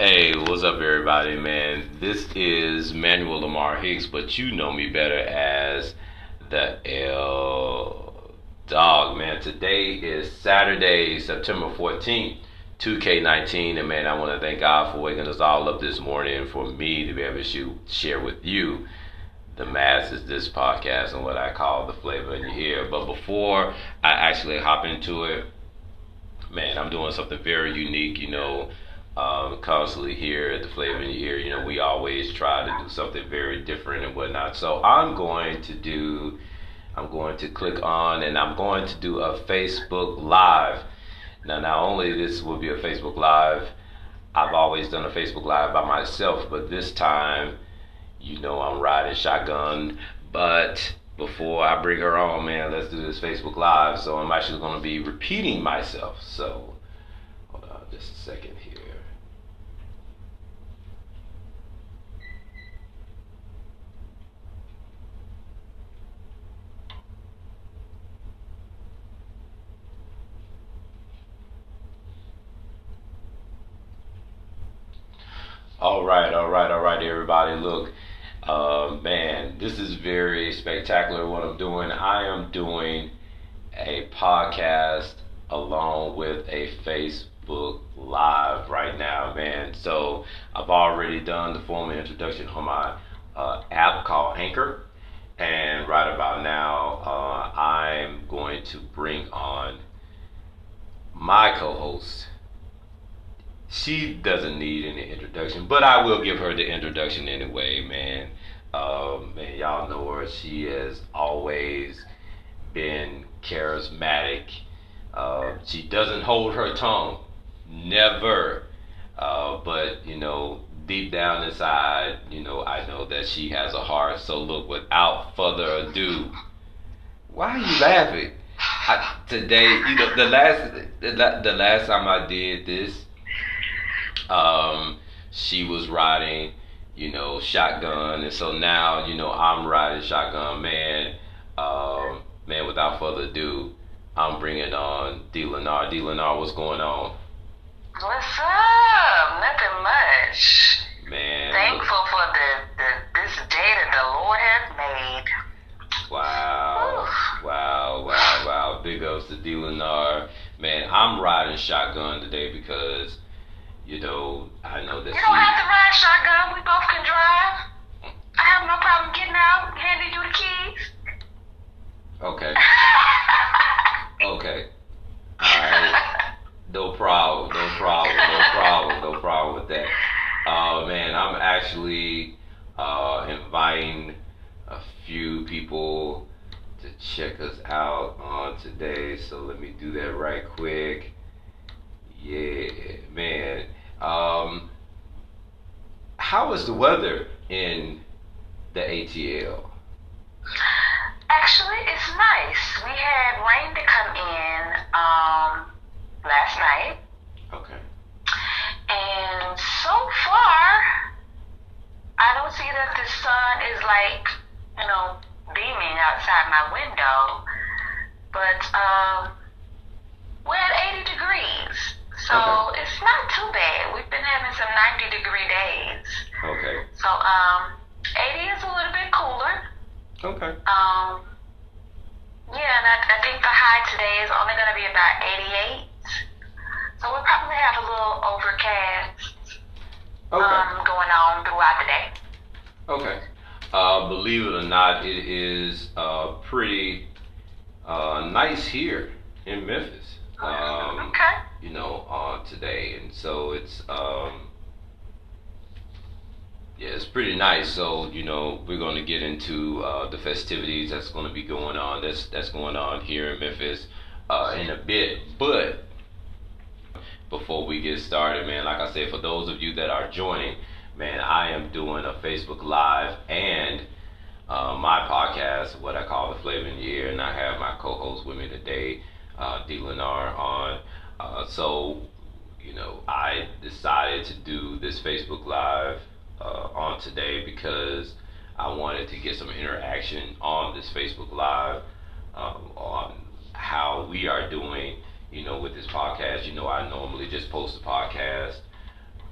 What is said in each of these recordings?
Hey, what's up, everybody, man? This is Manuel Lamar Hicks, but you know me better as the L Dog, man. Today is Saturday, September 14th, 2K19, and man, I want to thank God for waking us all up this morning for me to be able to share with you the masses this podcast and what I call the flavor in your ear. But before I actually hop into it, man, I'm doing something very unique, you know um, constantly here at the Flavor in you know, we always try to do something very different and whatnot. So I'm going to do, I'm going to click on and I'm going to do a Facebook Live. Now, not only this will be a Facebook Live, I've always done a Facebook Live by myself, but this time, you know, I'm riding shotgun. But before I bring her on, man, let's do this Facebook Live. So I'm actually going to be repeating myself. So hold on just a second here. All right, all right, all right, everybody. Look, uh, man, this is very spectacular what I'm doing. I am doing a podcast along with a Facebook Live right now, man. So I've already done the formal introduction on my uh, app called Anchor. And right about now, uh, I'm going to bring on my co host she doesn't need any introduction, but I will give her the introduction anyway, man. Um, y'all know her. She has always been charismatic. Uh, she doesn't hold her tongue, never. Uh, but you know, deep down inside, you know, I know that she has a heart. So look, without further ado, why are you laughing? I, today, you know, the last the, the last time I did this, um, she was riding, you know, shotgun, and so now, you know, I'm riding shotgun. Man, um, man, without further ado, I'm bringing on D. Lenar. D. Lenar, what's going on? What's up? Nothing much. Man. Thankful for the, the this day that the Lord has made. Wow. Oof. Wow, wow, wow. Big ups to D. Lenar. Man, I'm riding shotgun today because you know, I know that. You don't have to ride shotgun. We both can drive. I have no problem getting out, handing you the keys. Okay. okay. All right. No problem. No problem. No problem. No problem with that. Uh, man, I'm actually uh, inviting a few people to check us out on today. So let me do that right quick. Yeah, man. Um, how was the weather in the ATL? Actually, it's nice. We had rain to come in um, last night. Okay. And so far, I don't see that the sun is like, you know, beaming outside my window. But um, we're at 80 degrees. So okay. it's not too bad. We've been having some 90 degree days. Okay. So um, 80 is a little bit cooler. Okay. Um, yeah, and I, I think the high today is only going to be about 88. So we'll probably have a little overcast okay. um, going on throughout the day. Okay. Uh, believe it or not, it is uh, pretty uh, nice here in Memphis. Um, okay you know, on today, and so it's um, yeah, it's pretty nice. So you know, we're going to get into uh, the festivities that's going to be going on. That's that's going on here in Memphis uh, in a bit, but before we get started, man, like I said, for those of you that are joining, man, I am doing a Facebook Live and uh, my podcast, what I call the Flavor in the Ear, and I have my co-host with me today, uh, D. Lenar, on. Uh, so, you know, I decided to do this Facebook Live uh, on today because I wanted to get some interaction on this Facebook Live um, on how we are doing, you know, with this podcast. You know, I normally just post a podcast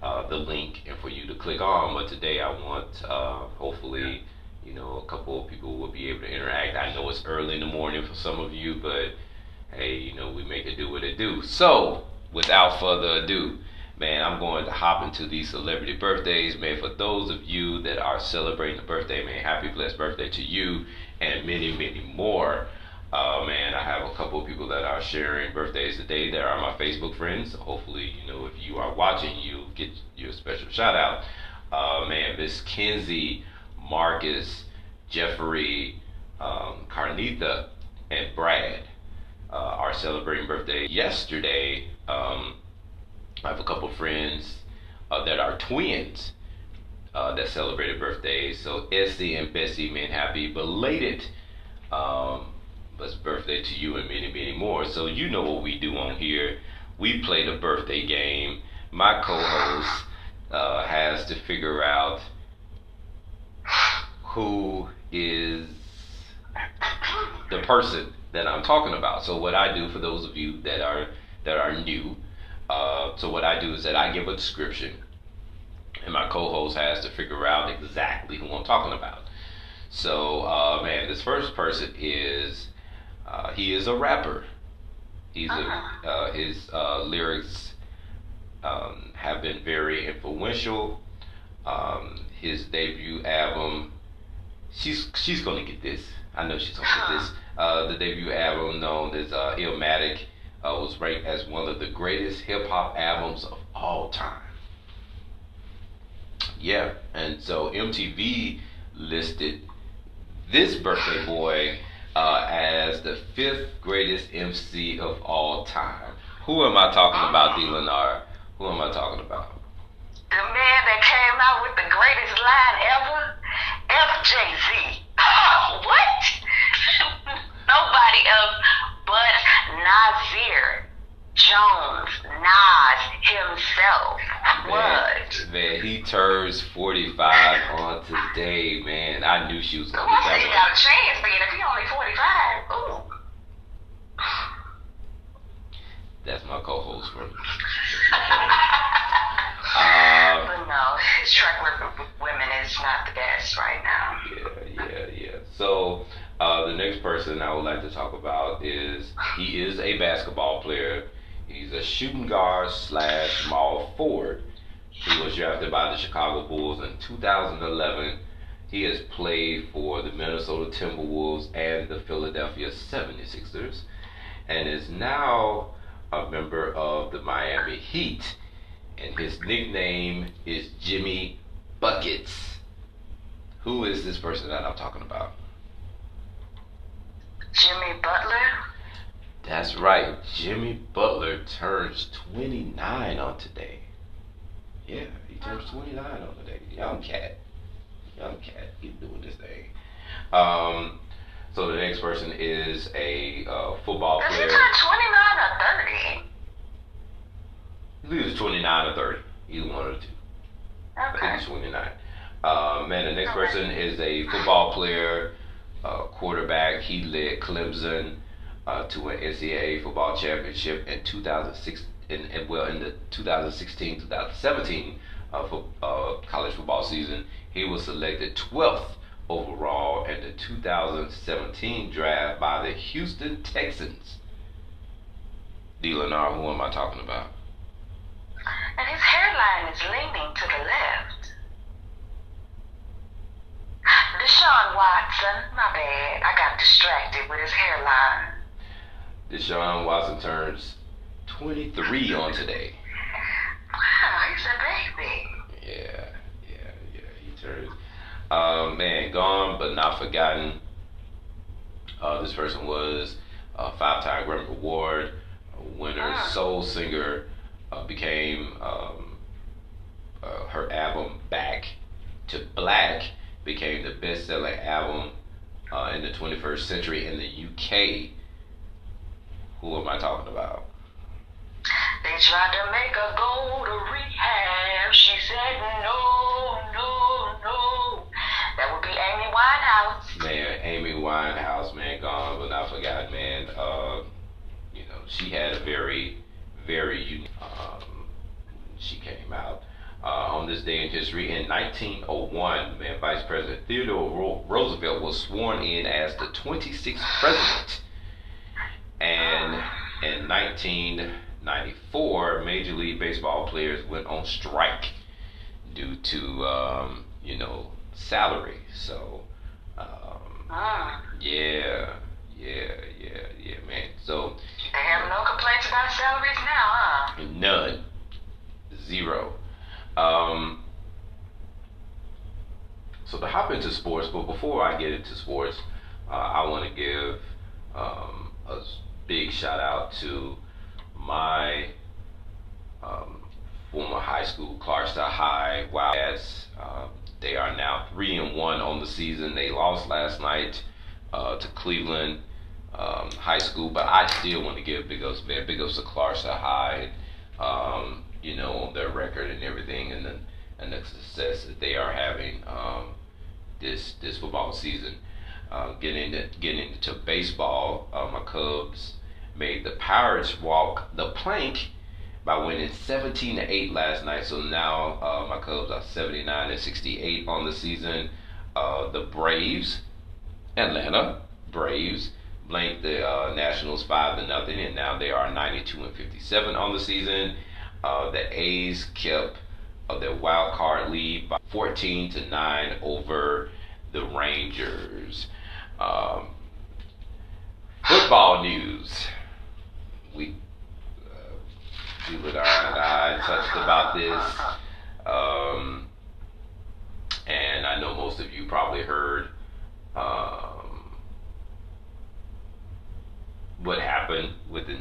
uh, the link and for you to click on. But today I want, uh, hopefully, you know, a couple of people will be able to interact. I know it's early in the morning for some of you, but hey, you know, we make it do what it do. So, without further ado, man, I'm going to hop into these celebrity birthdays, man. For those of you that are celebrating a birthday, man, happy blessed birthday to you and many, many more. Uh, man, I have a couple of people that are sharing birthdays today that are my Facebook friends. Hopefully, you know, if you are watching, you get your special shout out. Uh, man, Miss Kenzie, Marcus, Jeffrey, um, Carnitha, and Brad uh, are celebrating birthday yesterday. Um, I have a couple friends uh, that are twins uh, that celebrated birthdays. So Essie and Bessie, man, happy belated um, birthday to you and many, many more. So you know what we do on here. We play the birthday game. My co-host uh, has to figure out who is the person that I'm talking about. So what I do for those of you that are that are new, uh, so what I do is that I give a description, and my co-host has to figure out exactly who I'm talking about. So uh, man, this first person is uh, he is a rapper. He's uh-huh. a, uh, his uh, lyrics um, have been very influential. Um, his debut album, she's she's gonna get this. I know she's gonna get this. Uh, the debut album known as uh, Illmatic uh, was ranked as one of the greatest hip hop albums of all time. Yeah, and so MTV listed this birthday boy uh, as the fifth greatest MC of all time. Who am I talking about, D. Lenar? Who am I talking about? The man that came out with the greatest line ever, FJZ. What? Nobody else but Nasir. Jones, Nas himself. What? Man, he turns 45 on today, man. I knew she was going to get that. He got a chance, man. If he only 45, ooh. That's my co-host for uh, but no, his track record with women is not the best right now. Yeah, yeah, yeah. So uh, the next person I would like to talk about is he is a basketball player. He's a shooting guard slash small forward. He was drafted by the Chicago Bulls in 2011. He has played for the Minnesota Timberwolves and the Philadelphia 76ers and is now a member of the Miami Heat. And his nickname is Jimmy Buckets. Who is this person that I'm talking about? Jimmy Butler? That's right. Jimmy Butler turns 29 on today. Yeah, he turns 29 on today. Young cat. Young cat. He's doing this thing. Um, so the next person is a uh, football Does player. Does he turn 29 or 30? I believe 29 or 30. Either one the two. Okay. I think it's 29. Um, man, the next okay. person is a football player, uh, quarterback. He led Clemson uh, to an NCAA football championship in 2006. In, in well, in the 2016-2017 uh, for, uh, college football season, he was selected 12th overall in the 2017 draft by the Houston Texans. D. Lenar, who am I talking about? And his hairline is leaning to the left. Deshaun Watson, my bad. I got distracted with his hairline. Deshaun Watson turns 23 on today. Wow, he's a baby. Yeah, yeah, yeah. He turns. Uh, man, gone but not forgotten. Uh, this person was a five-time Grammy Award winner, ah. soul singer. Uh, became um, uh, her album "Back to Black" became the best-selling album uh, in the 21st century in the UK. Who am I talking about? They tried to make her go to rehab. She said no, no, no. That would be Amy Winehouse. Man, Amy Winehouse, man, gone but not forgotten, man. Uh, you know, she had a very, very unique. Um, she came out. Uh, on this day in history. In 1901, man, Vice President Theodore Roosevelt was sworn in as the 26th president. And in 1994, Major League Baseball players went on strike due to, um, you know, salary. So, um, Mm. yeah, yeah, yeah, yeah, man. So, They have no complaints about salaries now, huh? None. Zero. Um, so to hop into sports, but before I get into sports, uh, I want to give um, a big shout out to my um, former high school, Clarksdale High Wildcats. Uh, they are now three and one on the season. They lost last night uh, to Cleveland um, High School, but I still want to give big ups, man. Big ups to Clarksdale High, um, you know, on their record and everything, and the and the success that they are having um, this this football season. Uh, getting into getting into baseball, uh, my Cubs made the Pirates walk the plank by winning 17 to 8 last night. So now uh, my Cubs are 79 and 68 on the season. Uh, the Braves, Atlanta Braves, blanked the uh, Nationals 5 to nothing, and now they are 92 and 57 on the season. Uh, the A's kept uh, their wild card lead by 14 to 9 over the Rangers. Um, football news. We uh, and I touched about this, um, and I know most of you probably heard um, what happened with the,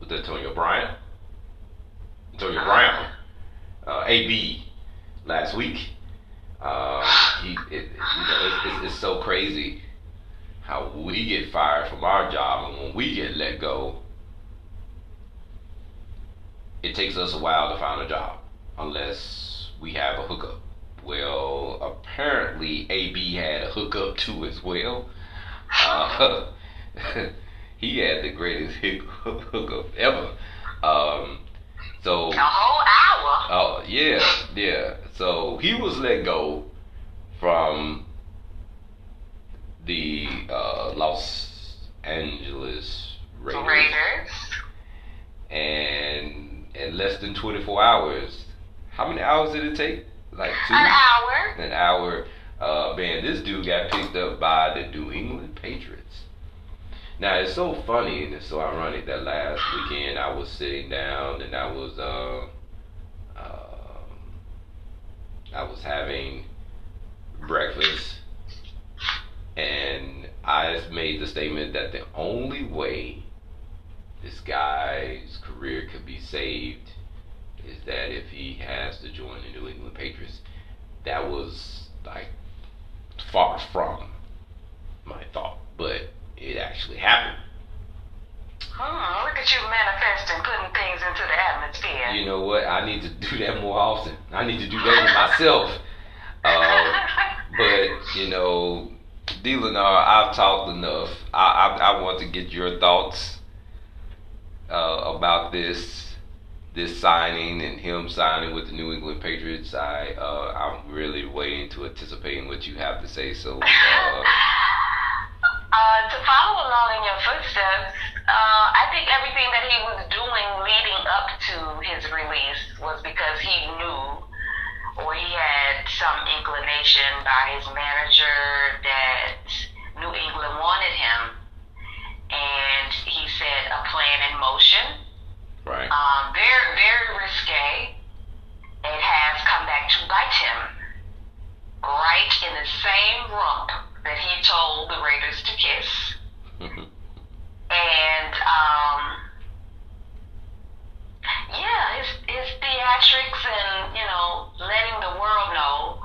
with Antonio Bryant, Antonio Brown, uh, AB last week. Uh, he, it, you know, it's, it's, it's so crazy how we get fired from our job, and when we get let go, it takes us a while to find a job unless we have a hookup. Well, apparently AB had a hookup too as well. Uh, he had the greatest hookup ever. Um, so A whole hour. Oh yeah, yeah. So he was let go from the uh, Los Angeles Raiders, Raiders. and in less than 24 hours. How many hours did it take? Like two. An hour. An hour. Uh, man, this dude got picked up by the New England Patriots. Now it's so funny and it's so ironic that last weekend I was sitting down and I was uh, um, I was having breakfast and I made the statement that the only way this guy's career could be saved is that if he has to join the New England Patriots. That was like far from my thought, but it actually happened. Hmm, look at you manifesting, putting things into the atmosphere. You know what? I need to do that more often. I need to do that with myself. Uh, but you know, D. Lenar, I've talked enough. I, I I want to get your thoughts uh, about this this signing and him signing with the New England Patriots. I uh, I'm really waiting to anticipating what you have to say. So. Uh, Uh, to follow along in your footsteps, uh, I think everything that he was doing leading up to his release was because he knew or he had some inclination by his manager that New England wanted him. And he said, a plan in motion. right. Um, very, very risque. It has come back to bite him right in the same rump that he told the Raiders to kiss. And, um, yeah, his, his theatrics and, you know, letting the world know,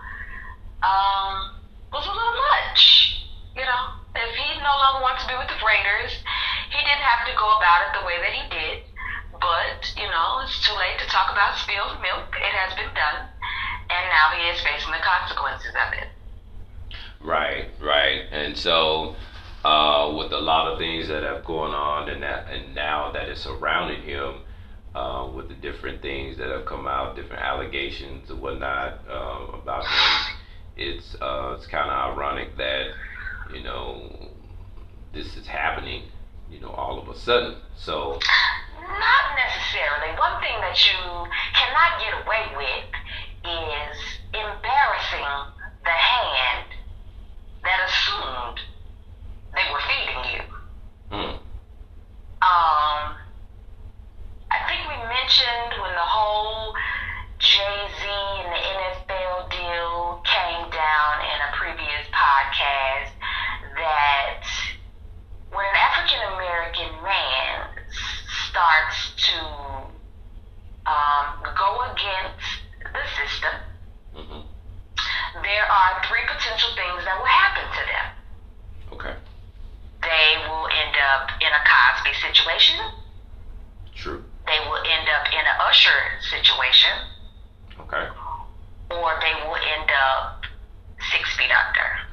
um, was a little much. You know, if he no longer wants to be with the Raiders, he didn't have to go about it the way that he did. But, you know, it's too late to talk about spilled milk. It has been done. And now he is facing the consequences of it. Right, right. And so, uh, with a lot of things that have gone on and that, and now that is surrounding him, uh, with the different things that have come out, different allegations and whatnot uh, about him, it's uh, it's kind of ironic that you know this is happening, you know, all of a sudden. So. Not necessarily. One thing that you cannot get away with is embarrassing the hand that assumed they were feeding you. Mm. Um, I think we mentioned when the whole Jay Z and the NFL deal came down in a previous podcast that when an African American man starts to um, go against the system. Mm-hmm there are three potential things that will happen to them. Okay. They will end up in a Cosby situation. True. They will end up in an Usher situation. Okay. Or they will end up six feet under.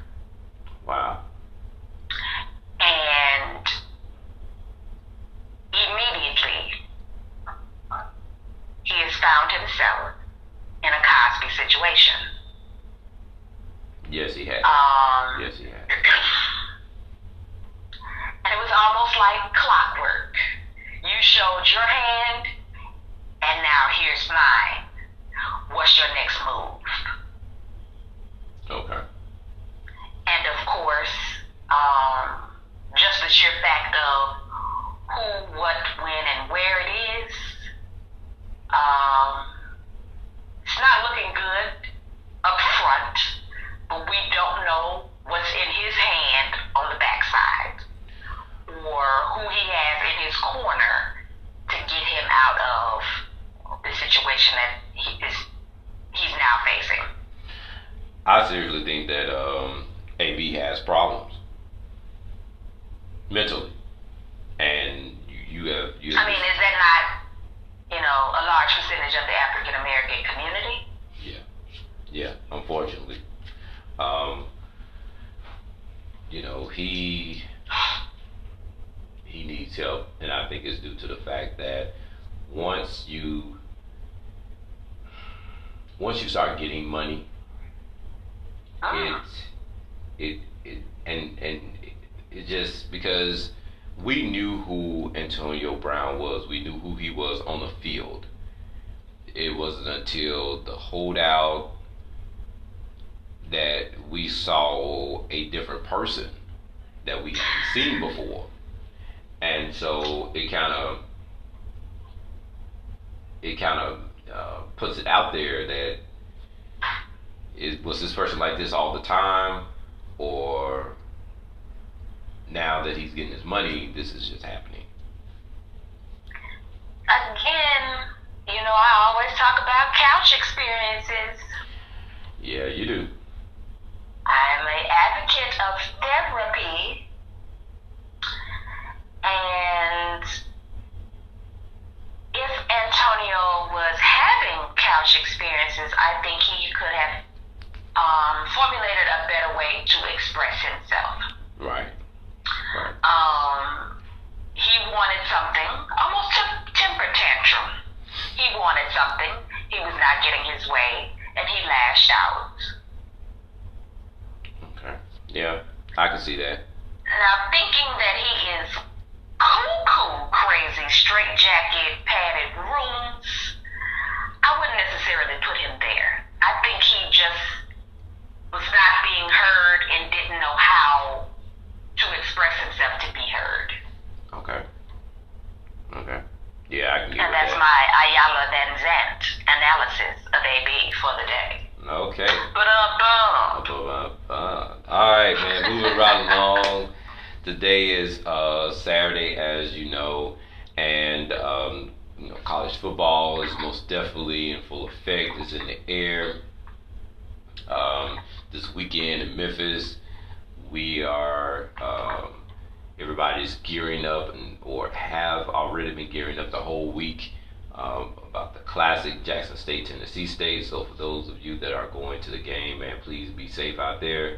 So for those of you that are going to the game, man, please be safe out there.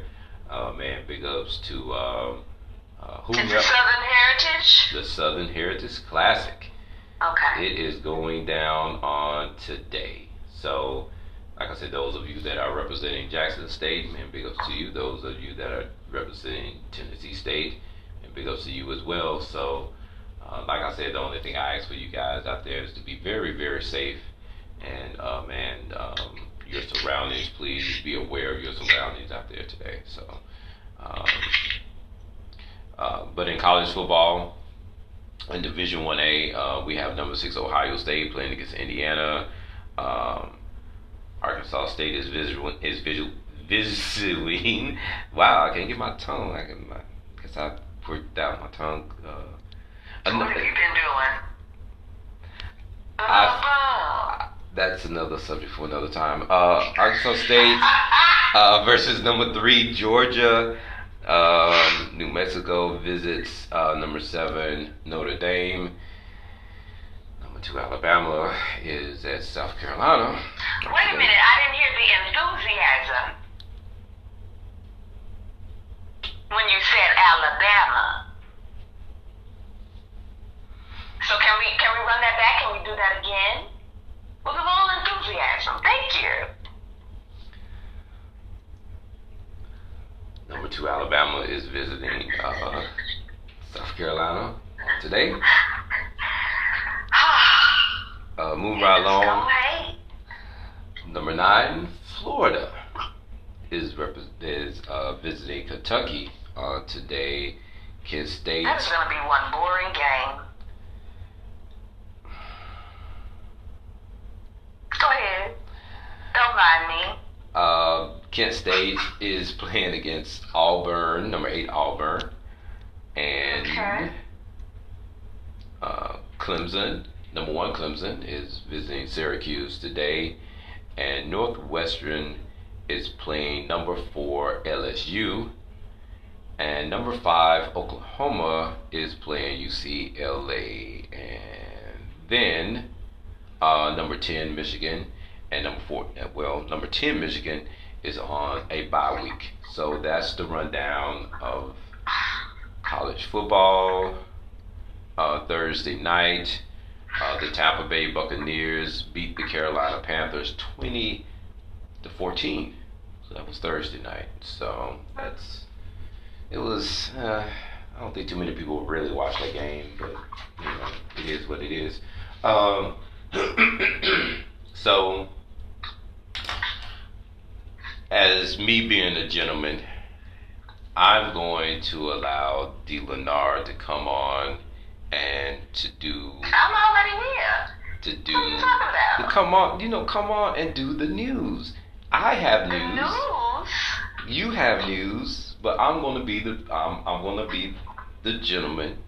Uh, man, big ups to um, uh, who? The Southern Heritage. The Southern Heritage Classic. Okay. It is going down on today. So, like I said, those of you that are representing Jackson State, man, big ups to you. Those of you that are representing Tennessee State, and big ups to you as well. So, uh, like I said, the only thing I ask for you guys out there is to be very, very safe and, uh, man, um, your surroundings, please be aware of your surroundings out there today. So, um, uh, but in college football, in Division One A, uh, we have number six Ohio State playing against Indiana. Um, Arkansas State is visual is visual visiting. Wow, I can't get my tongue. I can. I guess I worked out my tongue. Uh, what have you been doing? I, that's another subject for another time. Uh, Arkansas State uh, versus number three Georgia. Um, New Mexico visits uh, number seven Notre Dame. Number two Alabama is at South Carolina. Wait a minute, I didn't hear the enthusiasm when you said Alabama. So can we can we run that back? Can we do that again? With a little enthusiasm. Thank you. Number two, Alabama is visiting uh, South Carolina today. Uh, move right along. Number nine, Florida is rep- is uh, visiting Kentucky uh, today. Kent State. That's gonna be one boring game. Go ahead. Uh, Kent State is playing against Auburn, number eight Auburn, and Okay. uh, Clemson, number one Clemson is visiting Syracuse today, and Northwestern is playing number four LSU, and number five Oklahoma is playing UCLA, and then uh, number ten Michigan and number four, well, number 10, Michigan, is on a bye week. So that's the rundown of college football. Uh, Thursday night, uh, the Tampa Bay Buccaneers beat the Carolina Panthers 20 to 14. So that was Thursday night. So that's, it was, uh, I don't think too many people really watched that game, but, you know, it is what it is. Um, so, as me being a gentleman, I'm going to allow D. Leonard to come on and to do I'm already here. to do What are you talking about? to come on, you know, come on and do the news. I have The news. news. You have news, but I'm going to be the I'm I'm going to be the gentleman,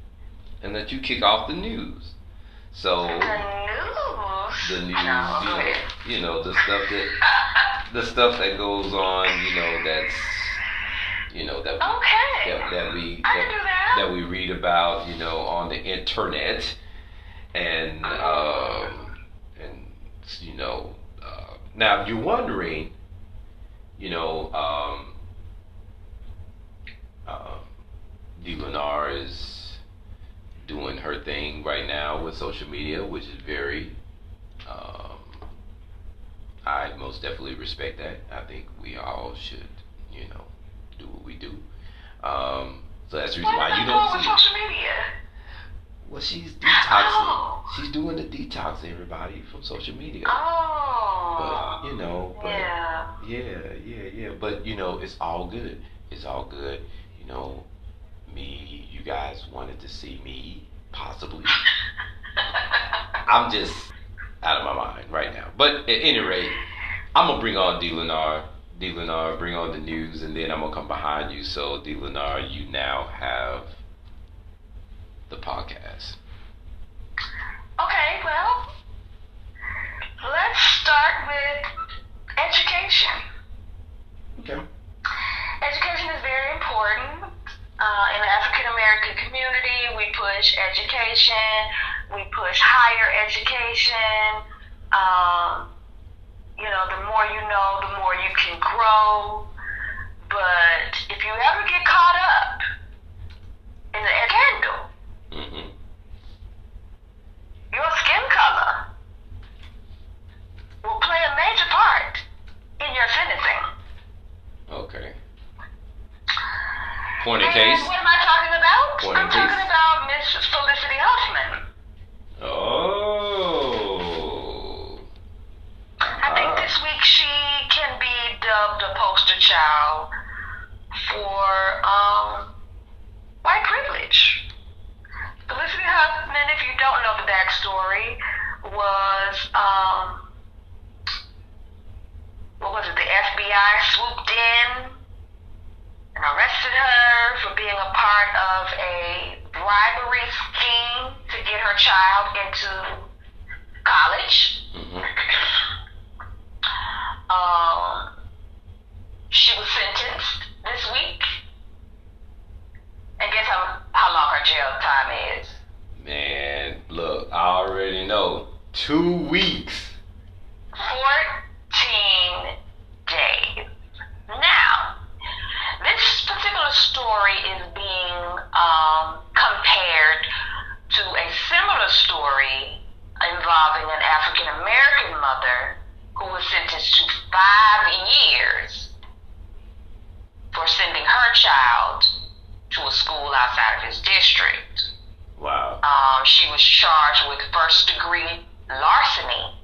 and let you kick off the news. So The news. the news, you know, you know, the stuff that the stuff that goes on, you know, that's you know that Okay. that, that we that. that we read about, you know, on the internet, and um, and you know, uh, now if you're wondering, you know, um, uh, D. Lenar is doing her thing right now with social media, which is very. Um, I most definitely respect that. I think we all should, you know, do what we do. Um, so that's the reason why you don't with see. social media? Well, she's detoxing. Oh. She's doing the detox, everybody, from social media. Oh. But you know, but yeah. yeah, yeah, yeah. But you know, it's all good. It's all good. You know, me, you guys wanted to see me, possibly. I'm just out of my mind right now. But at any rate, I'm gonna bring on D. Lenar. D. Lenar, bring on the news, and then I'm gonna come behind you. So, D. Lenar, you now have the podcast. Okay, well, let's start with education. Okay. Education is very important. Uh, in the African American community, we push education, we push higher education. Um, you know, the more you know, the more you can grow. But if you ever get caught up in the scandal, mm-hmm. your skin color will play a major part in your sentencing. Okay. Point in case. What am I talking about? Point I'm talking case. about Miss Felicity Huffman. Oh. I think this week she can be dubbed a poster child for um, white privilege. Felicity Huffman, if you don't know the backstory, was um, what was it? The FBI swooped in and arrested her for being a part of a bribery scheme to get her child into college. Mhm. Um, she was sentenced this week. And guess how, how long her jail time is? Man, look, I already know. Two weeks. 14 days. Now, this particular story is being um, compared to a similar story involving an African American mother who was sentenced to five years for sending her child to a school outside of his district. Wow. Um, she was charged with first degree larceny,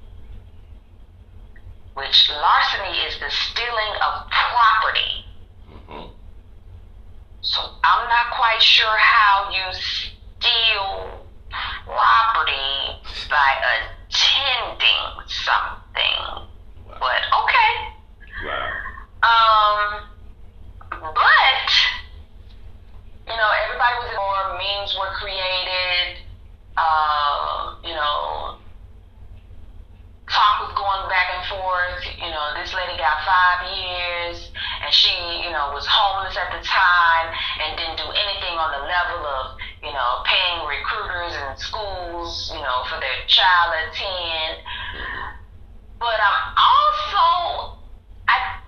which larceny is the stealing of property. So I'm not quite sure how you steal property by attending something, Wow. but okay. Wow. Um, but you know, everybody was more memes were created. Uh, you know, talk was going back and forth. You know, this lady got five years, and she, you know, was homeless at the time and didn't do anything on the level of, you know, paying recruiters and schools, you know, for their child to attend. But um, also, I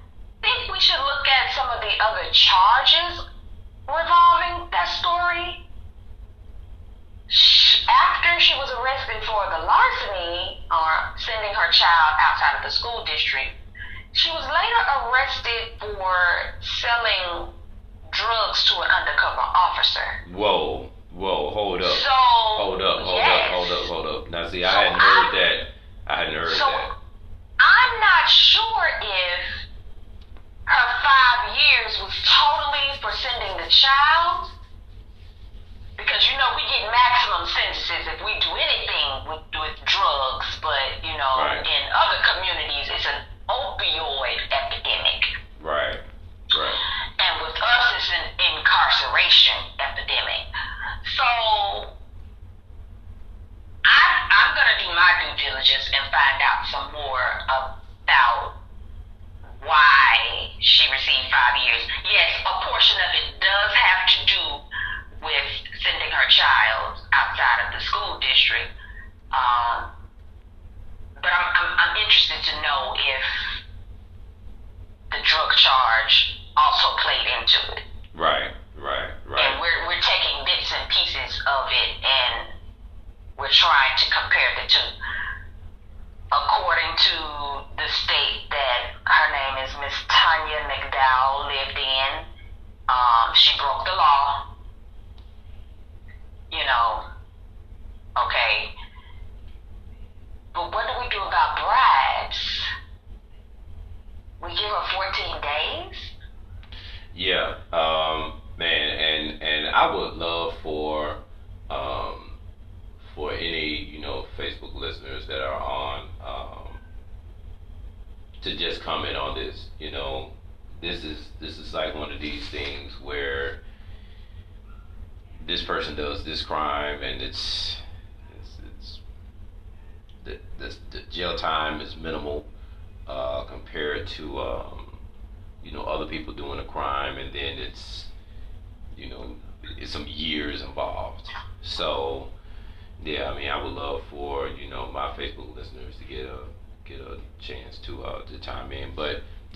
think we should look at some of the other charges revolving that story. After she was arrested for the larceny or sending her child outside of the school district, she was later arrested for selling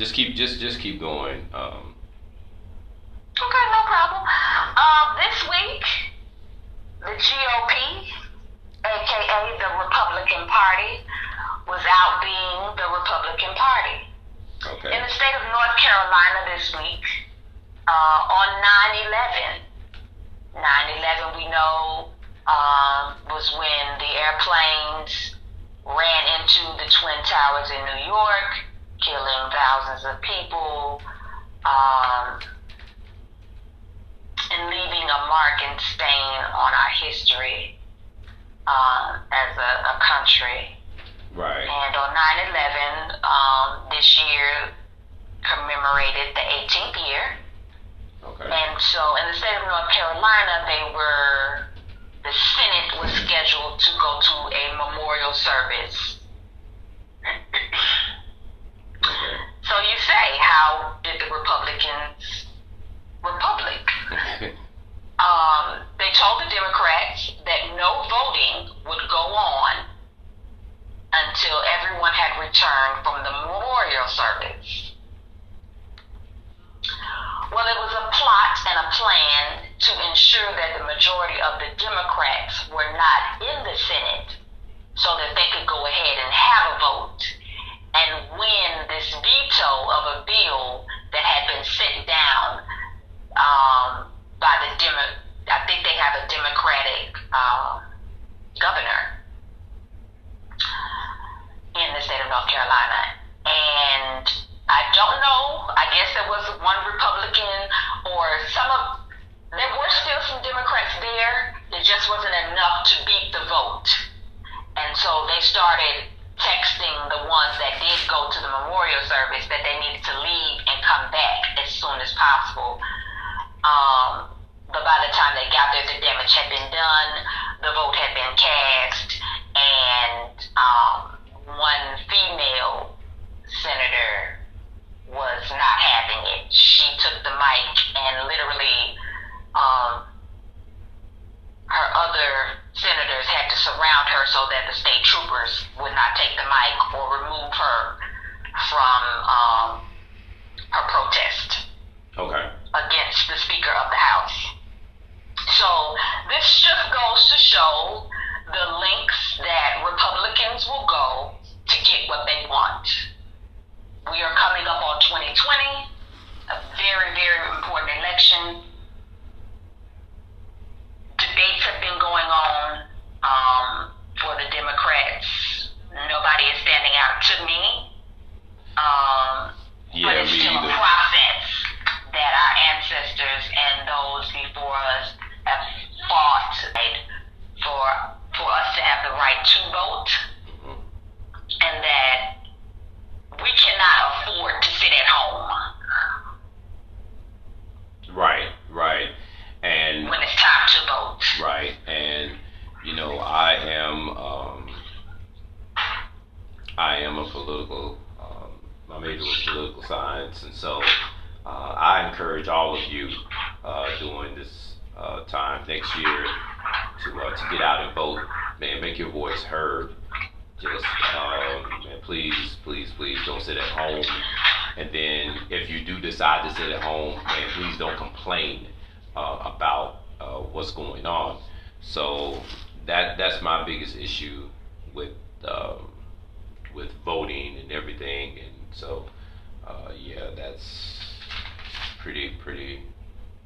just keep just just keep going um Okay, no problem. Uh, this week, the GOP, aka the Republican Party, was out being the Republican Party. Okay. In the state of North Carolina this week, uh, on 9 11. 9 11, we know, um, was when the airplanes ran into the Twin Towers in New York, killing thousands of people, um, and leaving a mark and stain on our history uh, as a, a country. Right. And on 9 11, um, this year commemorated the 18th year. Okay. And so in the state of North Carolina, they were, the Senate was scheduled to go to a memorial service. Okay. So you say, how did the Republicans republic? Um, they told the Democrats that no voting would go on until everyone had returned from the memorial service. Well, it was a plot and a plan to ensure that the majority of the Democrats were not in the Senate so that they could go ahead and have a vote and win this veto of a bill that had been sent down um, by the Demo- I think they have a Democratic uh, governor in the state of North Carolina. And I don't know. I guess there was one Republican or some of there were still some Democrats there. It just wasn't enough to beat the vote. And so they started texting the ones that did go to the memorial service that they needed to leave and come back as soon as possible. Um, but by the time they got there, the damage had been done, the vote had been cast, and um, one female senator was not having it. She took the mic and literally, um, her other senators had to surround her so that the state troopers would not take the mic or remove her from um, her protest Okay. against the Speaker of the House. So this just goes to show the lengths that Republicans will go to get what they want. We are coming up on 2020, a very, very important election. Debates have been going on um, for the Democrats. Nobody is standing out to me. Um, but it's still a process that our ancestors and those before us have fought for for us to have the right to vote, Mhm. and that we cannot afford to sit at home Right. Right. And when it's time to vote. Right, and you know, I am um, I am a political. Um, my major was political science, and so uh, I encourage all of you uh, during this uh, time next year to uh, to get out and vote. Man, make your voice heard. Just um, man, please, please, please don't sit at home. And then if you do decide to sit at home, man, please don't complain uh, about uh, what's going on. So that that's my biggest issue with um, with voting and everything. And so uh, yeah, that's pretty pretty.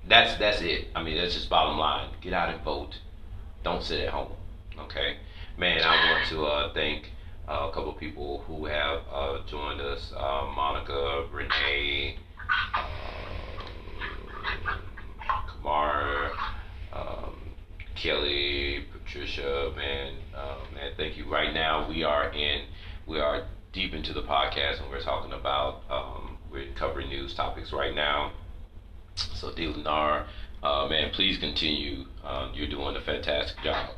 That's that's it. I mean, that's just bottom line. Get out and vote. Don't sit at home. Okay, man. I want to uh, thank. Uh, a couple people who have uh, joined us, Monica, Renee, um, Kamara, um, Kelly, Patricia, man, uh, man, thank you. Right now, we are in, we are deep into the podcast, and we're talking about, um, we're covering news topics right now. So, D. Lenar, uh, man, please continue. Um, you're doing a fantastic job.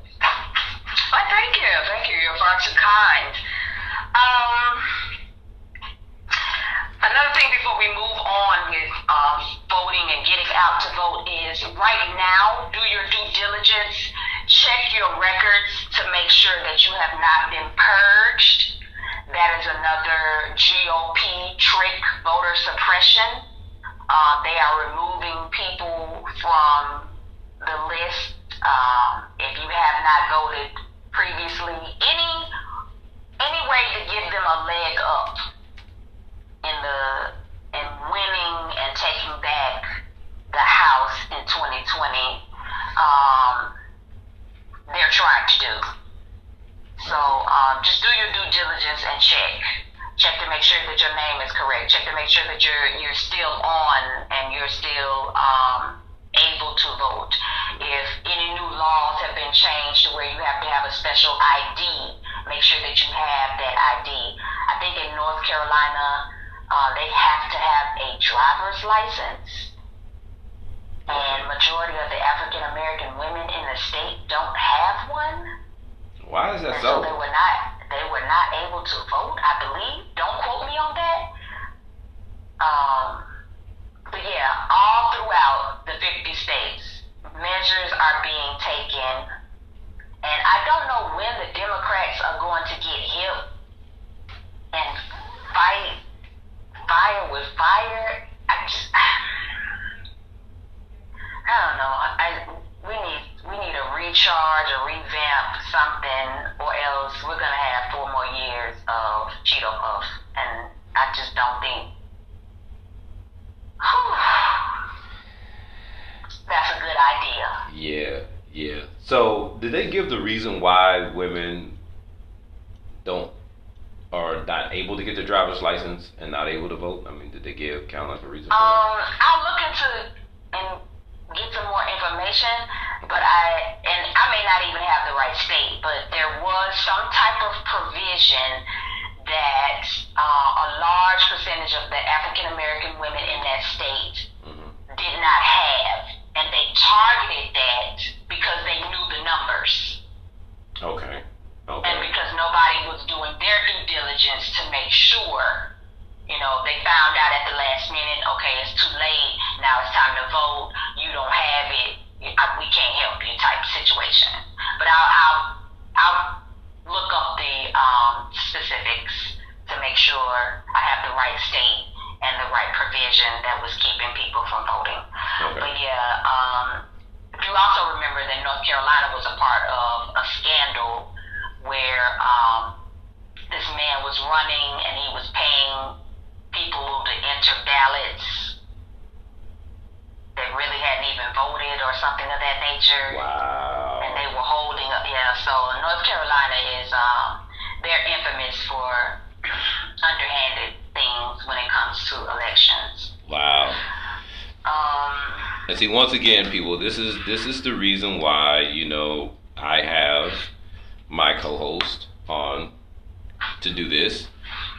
Well, thank you, thank you. You're far too kind. Um, diligence. Check your records to make sure that you have not been purged. That is another GOP trick, voter suppression. Uh, they are removing people from the list. Um, if you have not voted previously, any any way to give them a leg up in the in winning and taking back um, they're trying to do. So um, just do your due diligence and check. Check to make sure that your name is correct. Check to make sure that you're you're still on and you're still um, able to vote. If any new laws have been changed to where you have to have a special ID, make sure that you have that ID. I think in North Carolina, uh, they have to have a driver's license and majority of the African American women in the state don't have one. Why is that so so? they were not they were not able to vote, I believe. Don't quote me on that. Um, but yeah, all throughout the 50 states, measures are being taken. And I don't know when the Democrats are going to get hip and fight fire with fire. I just I don't know. I we need we need a recharge, a revamp, something, or else we're gonna have four more years of Cheeto Puff, and I just don't think. That's a good idea. Yeah, yeah. So, did they give the reason why women don't are not able to get their driver's license and not able to vote? I mean, did they give kind of like a reason for that? Um, I'll look into and get some more information, but I and I may not even have the right state, but there was some type of provision that uh, a large percentage of the African American women in that state hmm did not have, and they targeted that because they knew the numbers. Okay. Okay. And because nobody was doing their due diligence to make sure, you know, they found out at the last minute, okay, it's too late, now it's time to vote, have it, I- we can't help you type situation. But I'll, I'll, I'll look up the um, specifics to make sure I have the right state and the right provision that was keeping people from voting. Okay. But yeah, um, you also remember that North Carolina was a part of a scandal where um, this man was running and he was paying people to enter ballots that really hadn't even voted or something of that nature. And they were holding up, yeah. So North Carolina is, um, they're infamous for underhanded things when it comes to elections. Wow. Um, And see, once again, people, this is this is the reason why you know I have my co-host on to do this.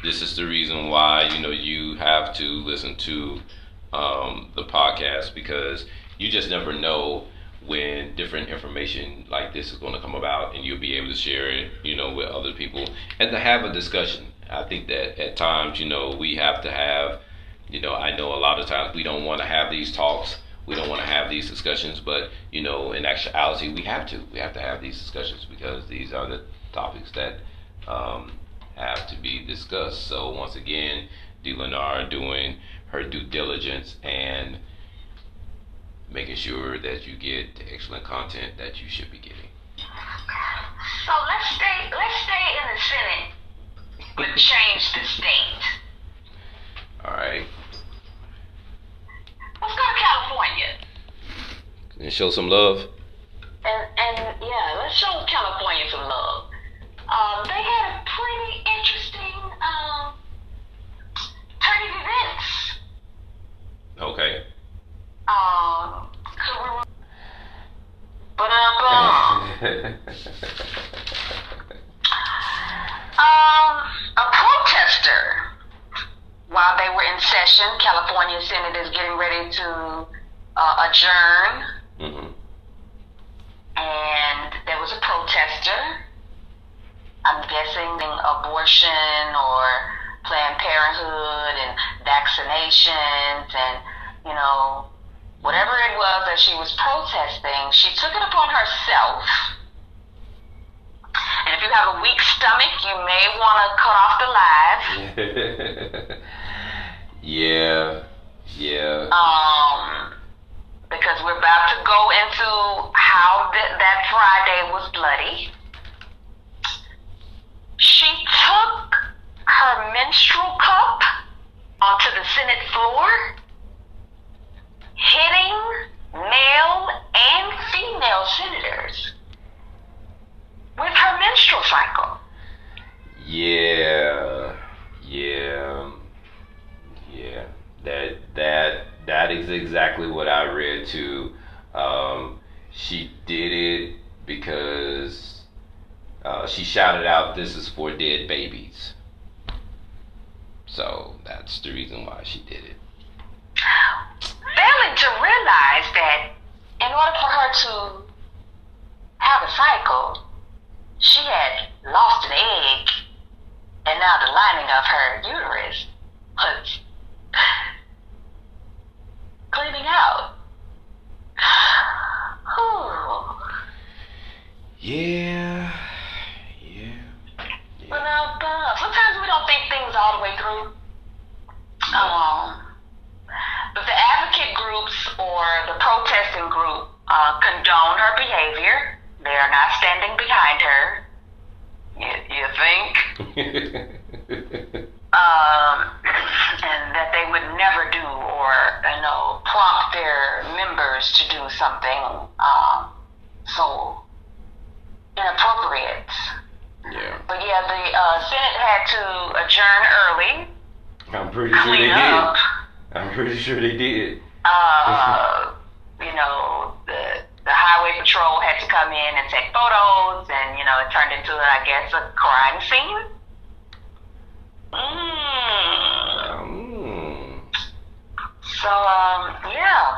This is the reason why you know you have to listen to um, the podcast because you just never know when different information like this is going to come about, and you'll be able to share it, you know, with other people and to have a discussion. I think that at times, you know, we have to have you know, I know a lot of times we don't want to have these talks. We don't want to have these discussions, but you know, in actuality, we have to. We have to have these discussions because these are the topics that um, have to be discussed. So once again, D. Lenar doing her due diligence and making sure that you get the excellent content that you should be getting. So let's stay let's stay in the Senate, but change the state. All right, Let's go to California. and show some love. And and yeah, let's show California some love. Um, they had a pretty interesting um turn of events. Okay. Um, so we were, but um, um, a protester while they were in session, California Senate is getting ready to uh, adjourn, hmm and there was a protester. I'm guessing abortion or Planned Parenthood and vaccinations and you know whatever it was that she was protesting. She took it upon herself. And if you have a weak stomach, you may want to cut off the live. yeah, yeah. um, because we're about to go into how th- that Friday was bloody. She took her menstrual cup Onto the Senate floor, hitting male and female senators with her menstrual cycle. Yeah, yeah, yeah. That that that is exactly what I read too. Um, she did it because uh, she shouted out, "This is for dead babies." So that's the reason why she did it. Failing to realize that in order for her to have a cycle, she had lost an egg, and now the lining of her uterus was cleaning out. Whew. Yeah, yeah. But now, uh, sometimes we don't think things all the way through. Um, but the advocate groups or the protesting group uh, condone her behavior. They are not standing behind her. You, you think? Um, and that they would never do or, you know, prompt their members to do something um, so inappropriate. Yeah. The uh, Senate had to adjourn early. I'm pretty sure they Clean did. up. I'm pretty sure they did. Uh, you know, the the highway patrol had to come in and take photos, and you know, it turned into, I guess, a crime scene. Mm. Mm. So, um, yeah.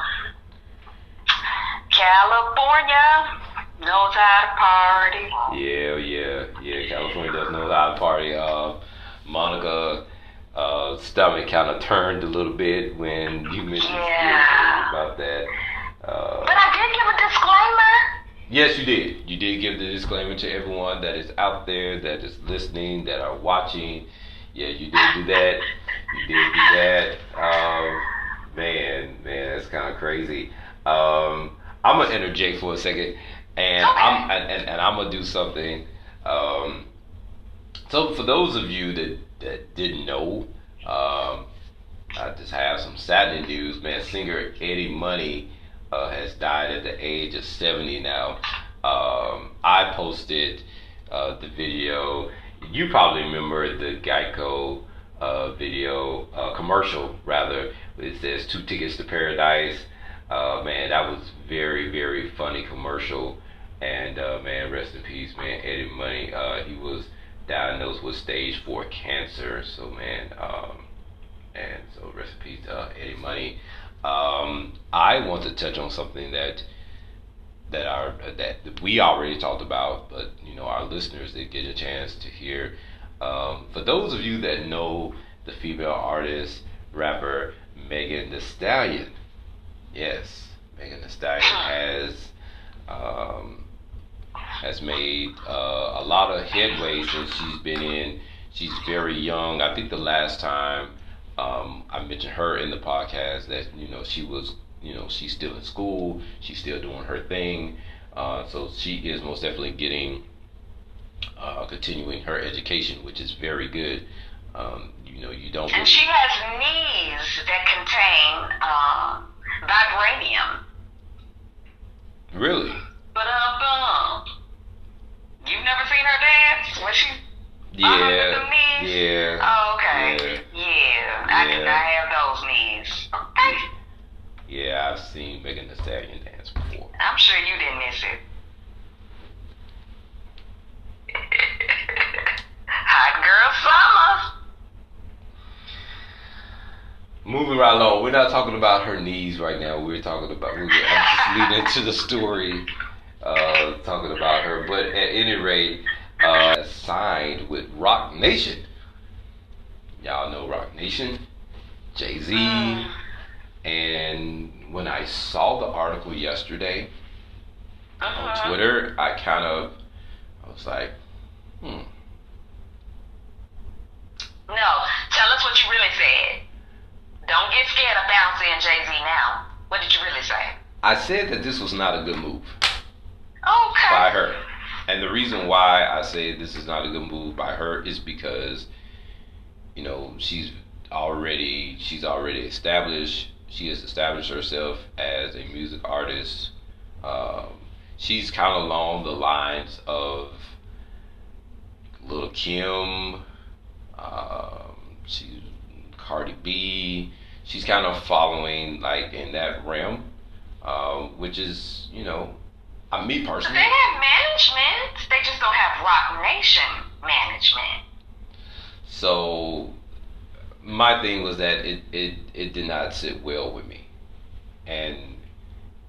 California knows how to party. Yeah, yeah, yeah. California does know how to party. Uh, Monica uh, stomach kind of turned a little bit when you mentioned Yeah. about that. But Uh, I did give a disclaimer. yes, you did. You did give the disclaimer to everyone that is out there, that is listening, that are watching. Yeah, you did do that. You did do that. Um, man, man, that's kind of crazy. Um, I'm gonna interject for a second, and Okay. I'm and, and, and I'm gonna do something. Um, so for those of you that that didn't know, um, I just have some saddening news. Man, singer Eddie Money uh, has died at the age of 70 now. Um, I posted uh, the video. You probably remember the Geico uh, video uh, commercial, rather. It says two tickets to paradise. Uh, man, that was very, very funny commercial. And uh, man, rest in peace, man. Eddie Money, uh, he was diagnosed with stage four cancer. So man, um, and so rest in peace, uh, Eddie Money. Um, I want to touch on something that that our that we already talked about, but you know our listeners they get a chance to hear. Um, for those of you that know the female artist rapper Megan Thee Stallion, yes, Megan Thee Stallion has um, has made uh, a lot of headway since she's been in. She's very young. I think the last time um, I mentioned her in the podcast that you know she was you know she's still in school. She's still doing her thing. Uh, so she is most definitely getting uh, continuing her education, which is very good. Um, you know, you don't. And she has knees that contain uh, vibranium. really. But uh, you've never seen her dance? Was she? Yeah. Knees? Yeah. Oh, okay. Yeah, yeah. I Yeah. did not have those knees. Okay. Yeah, I've seen Megan Thee Stallion dance before. I'm sure you didn't miss it. Hot girl summer. Moving right along, we're not talking about her knees right now. We're talking about. We're, just leading into the story, uh, talking about her. But at any rate, uh, signed with Roc Nation. Y'all know Roc Nation, Jay Z, Mm. and when I saw the article yesterday on Uh-huh. Twitter, I kind of, I was like, hmm. No, tell us what you really said. Don't get scared of bouncing Jay Z now. What did you really say? I said that this was not a good move. Okay. by her. And the reason why I say this is not a good move by her is because, you know, she's already she's already established. She has established herself as a music artist. Um, she's kind of along the lines of Lil' Kim. Um, she Cardi B. she's kind of following like in that realm, um, which is you know, uh, me personally. They have management. They just don't have Roc Nation management. So my thing was that it, it, it did not sit well with me. And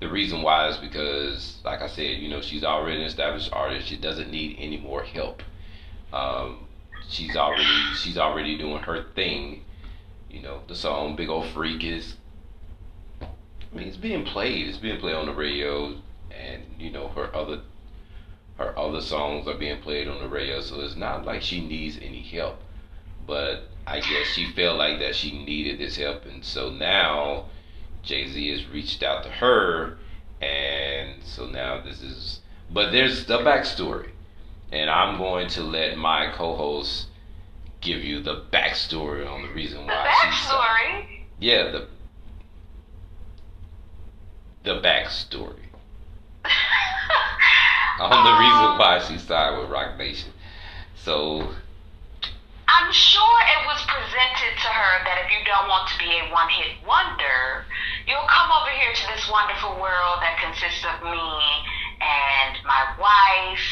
the reason why is because, like I said, you know, she's already an established artist. She doesn't need any more help. Um, she's already she's already doing her thing. You know, the song "Big Old Freak" is. I mean, it's being played. It's being played on the radio, and you know her other her other songs are being played on the radio. So it's not like she needs any help. But I guess she felt like that she needed this help, and so now Jay Z has reached out to her, and so now this is. But there's the backstory, and I'm going to let my co-host give you the backstory on the reason The why she's. backstory. Yeah, the the backstory on the reason why she signed with Roc Nation. So I'm sure it was presented to her that if you don't want to be a one hit wonder, you'll come over here to this wonderful world that consists of me and my wife.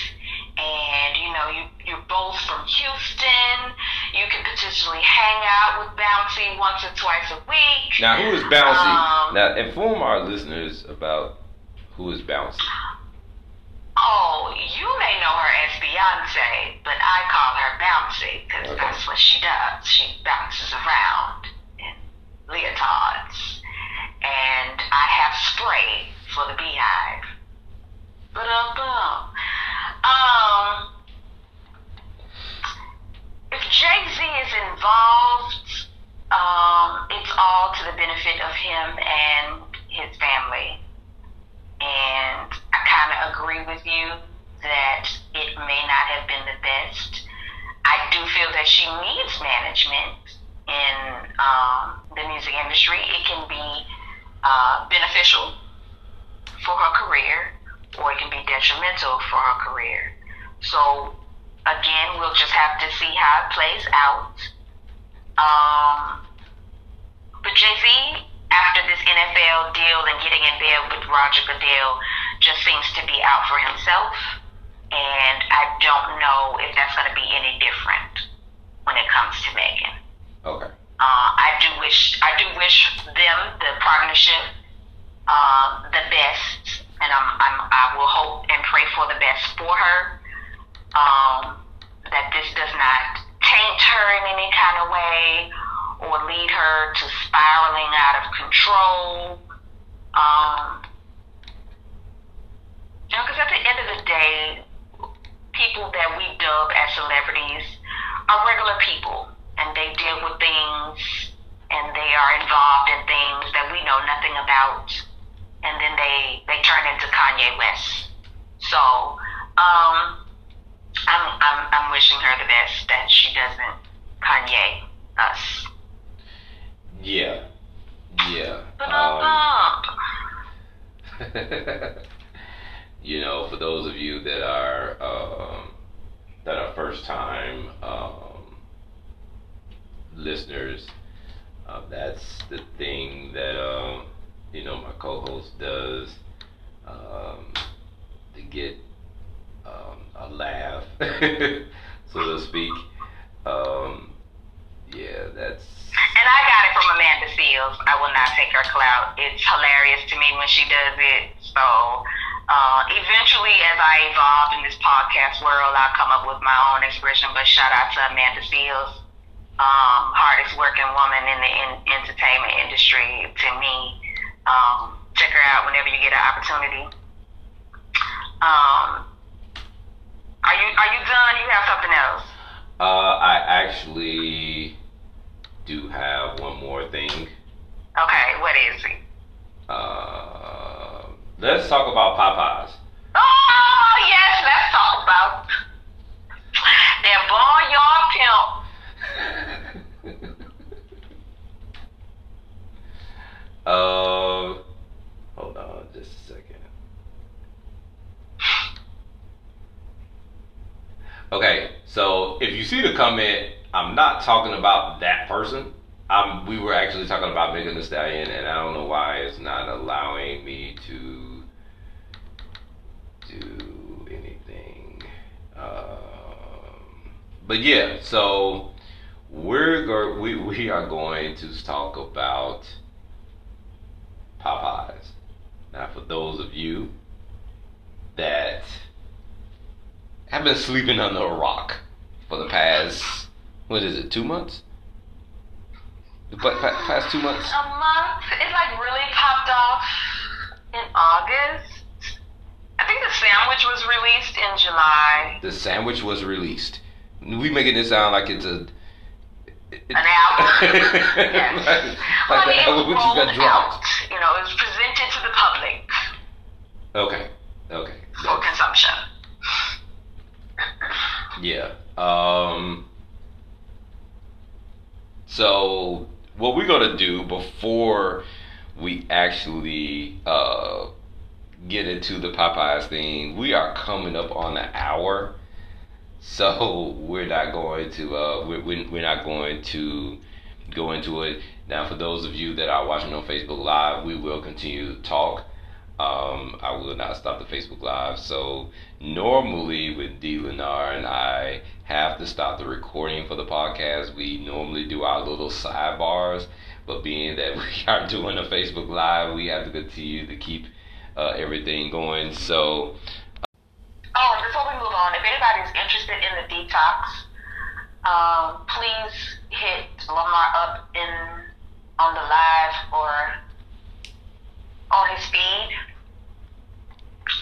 And you know, you you're both from Houston. You can potentially hang out with Bouncy once or twice a week. Now, who is Bouncy? Um, now, inform our listeners about who is Bouncy. Oh, you may know her as Beyonce, but I call her Bouncy because Okay. that's what she does. She bounces around in leotards. And I have spray for the beehive. But um, um, if Jay Z is involved, um, it's all to the benefit of him and his family. And I kind of agree with you that it may not have been the best. I do feel that she needs management in um, the music industry. It can be uh, beneficial for her career, or it can be detrimental for her career. So again, we'll just have to see how it plays out. Um, but Jay Z, after this NFL deal and getting in bed with Roger Goodell, just seems to be out for himself. And I don't know if that's going to be any different when it comes to Megan. Okay. Uh, I do wish I do wish them the partnership uh, the best, and I'm, I'm I will hope and pray for the best for her. Um, that this does not taint her in any kind of way or lead her to spiraling out of control. Um, you know, because at the end of the day, people that we dub as celebrities are regular people and they deal with things and they are involved in things that we know nothing about and then they they turn into Kanye West. So, um I'm I'm I'm wishing her the best that she doesn't Kanye us. Yeah. Yeah. Um, you know, for those of you that are um, that are first time um, listeners, uh, that's the thing that um, you know my co-host does um, to get um, a laugh, so to speak. Um, yeah, that's And I got it from Amanda Seales. I will not take her clout. It's hilarious to me when she does it. So uh, eventually, as I evolve in this podcast world, I'll come up with my own expression. But shout out to Amanda Seales, um, hardest working woman in the in- entertainment industry to me. Um, check her out whenever you get an opportunity. Um, are you are you done? You have something else? Uh, I actually do have one more thing. Okay, what is it? Uh, let's talk about Popeyes. Oh, yes, let's talk about that barnyard pimp. Um, hold on just a second. Okay, so if you see the comment, I'm not talking about that person. we were actually talking about Megan Thee Stallion, and I don't know why it's not allowing me to do anything. Um, but yeah, so we're go- we we are going to talk about Popeyes. Now, for those of you that have been sleeping under a rock for the past, what is it, two months? The pa- pa- past two months? A month. It like really popped off in August. I think the sandwich was released in July. The sandwich was released. We making it sound like it's a. An album. yes. like, Well, like I mean, the album got dropped. out. You know, it was presented to the public Okay. Okay. for consumption. Yeah. Um. So what we're gonna do before we actually uh, get into the Popeyes thing, we are coming up on an hour, so we're not going to uh, we're, we're we're not going to go into it. Now, for those of you that are watching on Facebook Live, we will continue to talk. Um, I will not stop the Facebook Live. So normally with D Lenar and I have to stop the recording for the podcast. We normally do our little sidebars, but being that we are doing a Facebook Live, we have to continue to keep uh, everything going. So Oh, before we move on, if anybody's interested in the detox, um, please hit Lamar up in on the live or on his feed,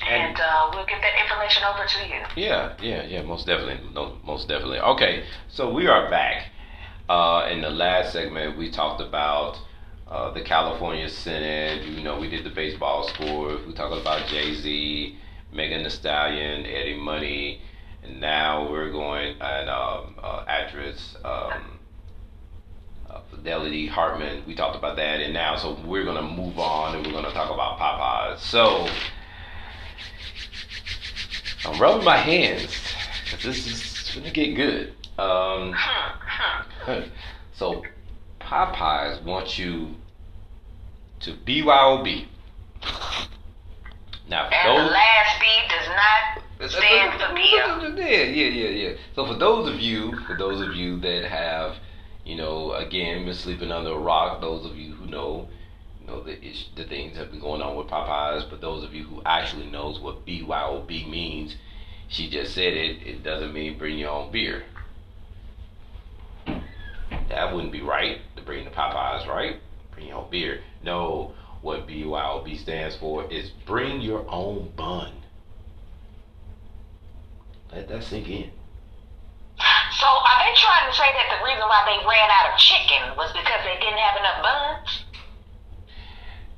and, And- uh, we'll get that information over to you. Yeah, yeah, yeah, most definitely, no, most definitely. Okay, so we are back. Uh, in the last segment, we talked about uh, the California Senate. You know, we did the baseball scores. We talked about Jay Z, Megan Thee Stallion, Eddie Money, and now we're going and um, uh, actress um, Felicity Huffman. We talked about that, and now so we're gonna move on and we're gonna talk about Popeyes. So. I'm rubbing my hands this is gonna get good. Um, so Popeyes wants you to BYOB. Now for And the last B does not stand for Bill. yeah, yeah, yeah, yeah. So for those of you, for those of you that have, you know, again been sleeping under a rock, those of you who know, you know the the things have been going on with Popeyes. But those of you who actually knows what BYOB means, she just said it. It doesn't mean bring your own beer. That wouldn't be right to bring the Popeyes, right? Bring your own beer. No, what BYOB stands for is bring your own bun. Let that sink in. So are they trying to say that the reason why they ran out of chicken was because they didn't have enough buns?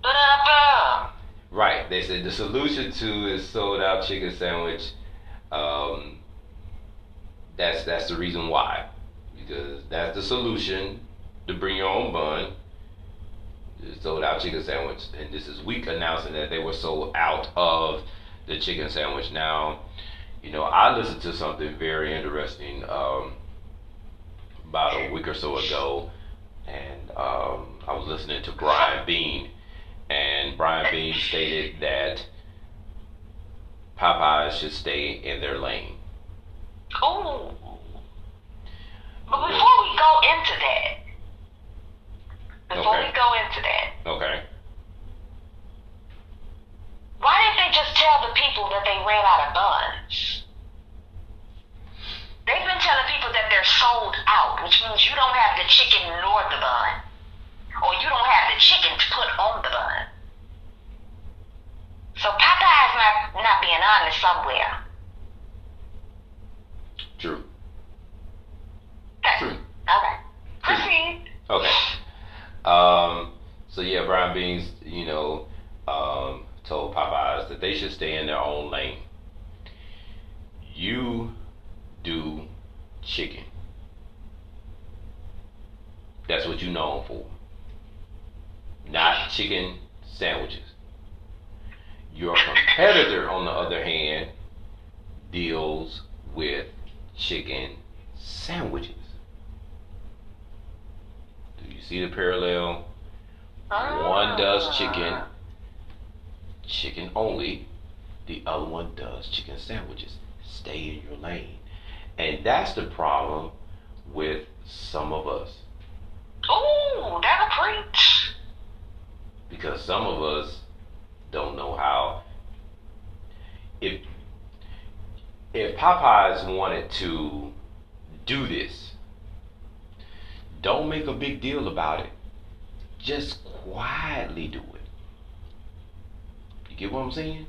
Ba-da-ba. Right. They said the solution to is sold out chicken sandwich. Um, that's that's the reason why, because that's the solution to bring your own bun. Sold out chicken sandwich, and this is week announcing that they were sold out of the chicken sandwich. Now, you know, I listened to something very interesting um, about a week or so ago, and um, I was listening to Brian Bean, and Brian Bean stated that Popeyes should stay in their lane. Ooh. But before we go into that, before Okay. we go into that, Okay. Why didn't they just tell the people that they ran out of buns? They've been telling people that they're sold out, which means you don't have the chicken nor the bun. Or you don't have the chicken to put on the bun. So Popeye's not, not being honest somewhere. True. Okay. True. Okay. Proceed. Okay. Um, so yeah, Brian Beans, you know, um, told Popeyes that they should stay in their own lane. You do chicken. That's what you're known for. Not chicken sandwiches. Your competitor, on the other hand, deals with chicken sandwiches. Do Do you see the parallel? Ah. One does chicken, chicken only. The other one does chicken sandwiches. Stay in your lane. And that's the problem with some of us. Ooh, that'll preach. Because some of us don't know how. If if Popeyes wanted to do this, don't make a big deal about it. Just quietly do it. You get what I'm saying?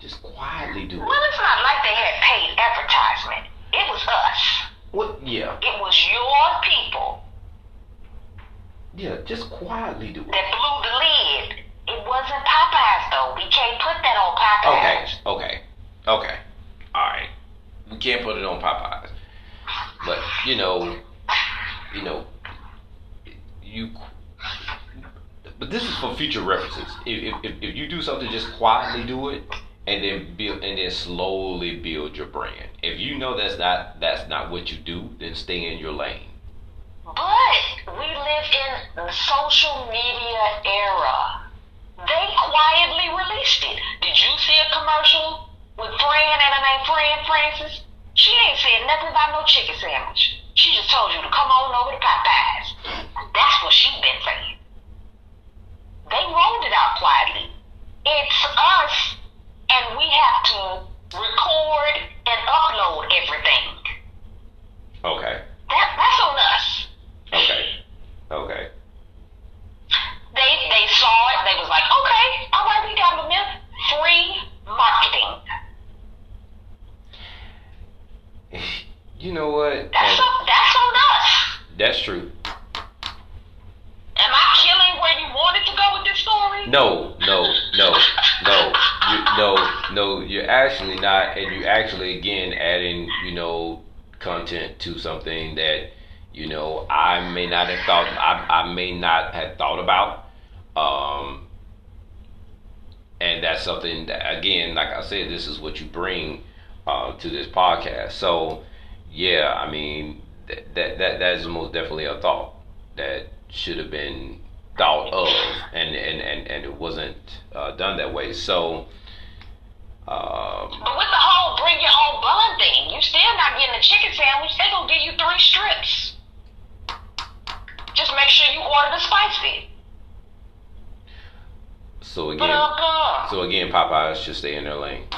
Just quietly do it. Well, it's not like they had paid advertisement. It was us. What? Yeah, It was your people yeah. Just quietly do it. that blew the lid. It wasn't Popeyes though. We can't put that on Popeyes. Okay, okay, okay. All right. We can't put it on Popeyes, but you know, you know, you. But this is for future references. If, if, if you do something, just quietly do it, and then build, and then slowly build your brand. If you know that's not that's not what you do, then stay in your lane. But we live in the social media era. They quietly released it. Did you see a commercial with Fran and her name Fran Francis? She ain't said nothing about no chicken sandwich. She just told you to come on over to Popeyes. That's what she been saying. They rolled it out quietly. It's us, and we have to record and upload everything. Okay. That, that's on us. Okay. Okay. They they saw it. They was like, okay, all right, we got in free marketing. You know what? That's on, that's on us. that's true. Am I killing where you wanted to go with this story? No, no, no, no, you, no, no. You're actually not, and you actually again adding, you know, content to something that, you know, I may not have thought, I, I may not have thought about, um, and that's something that, again, like I said, this is what you bring uh, to this podcast. So, yeah, I mean, that that that, that is most definitely a thought that should have been thought of, and and and, and it wasn't uh, done that way. So, um, But with the whole bring your own bun thing, you still not getting a chicken sandwich. They gonna give you three strips. Just make sure you order the spicy. so again, uh, so again, Popeyes should stay in their lane.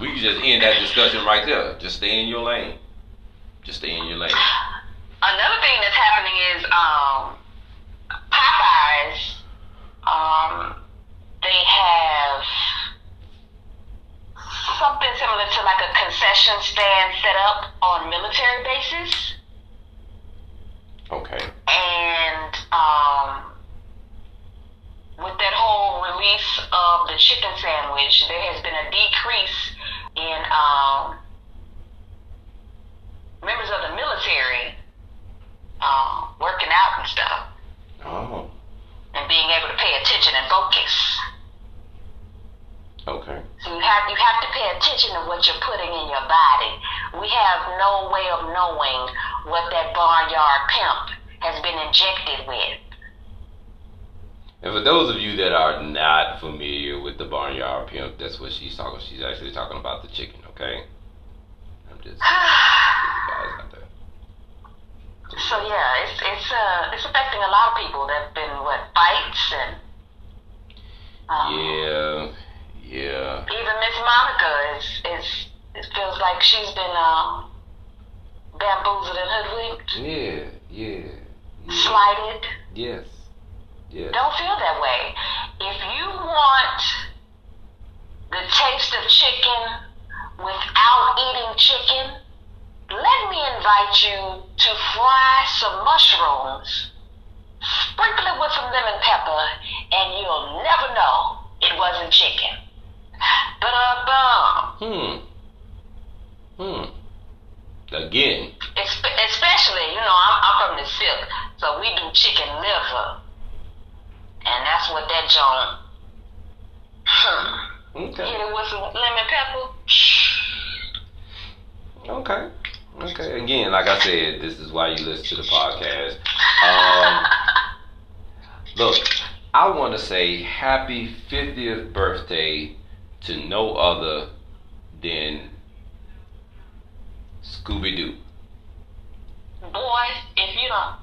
We can just end that discussion right there. Just stay in your lane. Just stay in your lane. Another thing that's happening is um, Popeyes. Um, they have something similar to like a concession stand set up on military bases, Okay. and um, with that whole release of the chicken sandwich, there has been a decrease in um, members of the military uh, working out and stuff Oh. and being able to pay attention and focus. Okay. So you have you have to pay attention to what you're putting in your body. We have no way of knowing what that barnyard pimp has been injected with. And for those of you that are not familiar with the barnyard pimp, that's what she's talking. She's actually talking about the chicken. Okay. Just guys out there. So yeah, it's it's uh it's affecting a lot of people. There've been what fights and um, Yeah. Yeah. even Miss Monica is is it feels like she's been um bamboozled and hoodwinked, Yeah. Yeah. yeah. slighted. Yes. Yes. Don't feel that way. If you want the taste of chicken without eating chicken, let me invite you to fry some mushrooms, sprinkle it with some lemon pepper, and you'll never know it wasn't chicken. But uh, bum. Hmm. Hmm. Again. Especially, you know, I'm, I'm from the silk, so we do chicken liver. And that's what that joint. Hmm. Okay. Hit it with some lemon pepper. Okay. Okay. Again, like I said, this is why you listen to the podcast. Um, look, I want to say happy 50th birthday to no other than Scooby Doo. Boy, if you don't.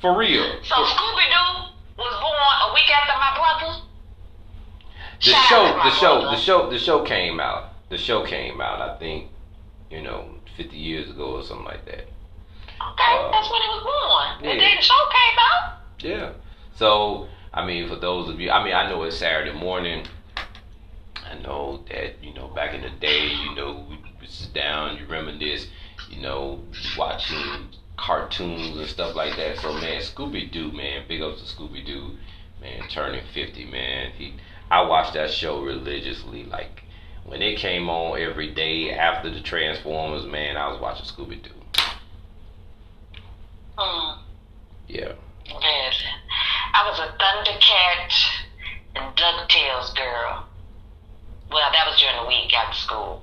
For real. So Scooby Doo was born a week after my brother. The Shout show, the show, the show, the show came out. The show came out. I think, you know, 50 years ago or something like that. Okay, uh, that's when he was born. yeah. And then the show came out. Yeah. So, I mean, for those of you, I mean, I know it's Saturday morning. I know that, you know, back in the day, you know, we would sit down, you reminisce, you know, watching cartoons and stuff like that. So, man, Scooby Doo, man, big ups to Scooby Doo, man, turning 50, man. He, I watched that show religiously. Like, when it came on every day after the Transformers, man, I was watching Scooby Doo. Hmm. Yeah. Listen, I was a Thundercat and DuckTales girl. Well, that was during the week after school.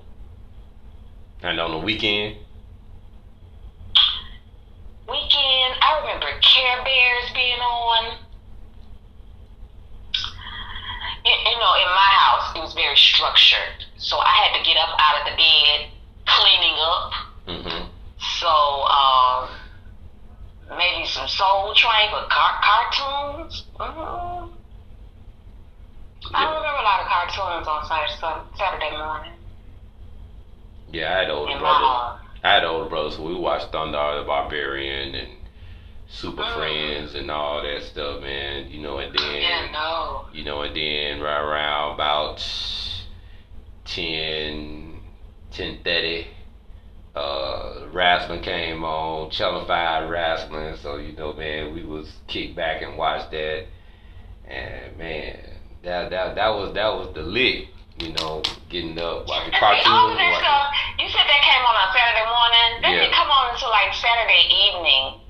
And on the weekend, Weekend, I remember Care Bears being on. You, know, in my house, it was very structured. So I had to get up out of the bed, cleaning up. hmm So, um, maybe some Soul Train for car- cartoons. hmm I don't remember a lot of cartoons on Saturday, Saturday morning yeah, I had older brothers. I had older brothers, so we watched Thundarr the Barbarian and Super Mm. Friends and all that stuff, man. You know, and then Yeah, no. You know, and then right around about 10, 10.30, uh, wrestling came on, Channel 5 wrestling, so, you know, man, we was kick back and watch that, and, man, that, that, that was, that was the lick, you know, getting up, watching see, all of cartoons, that stuff, you said that came on on Saturday morning. That Yeah. didn't come on until like Saturday evening.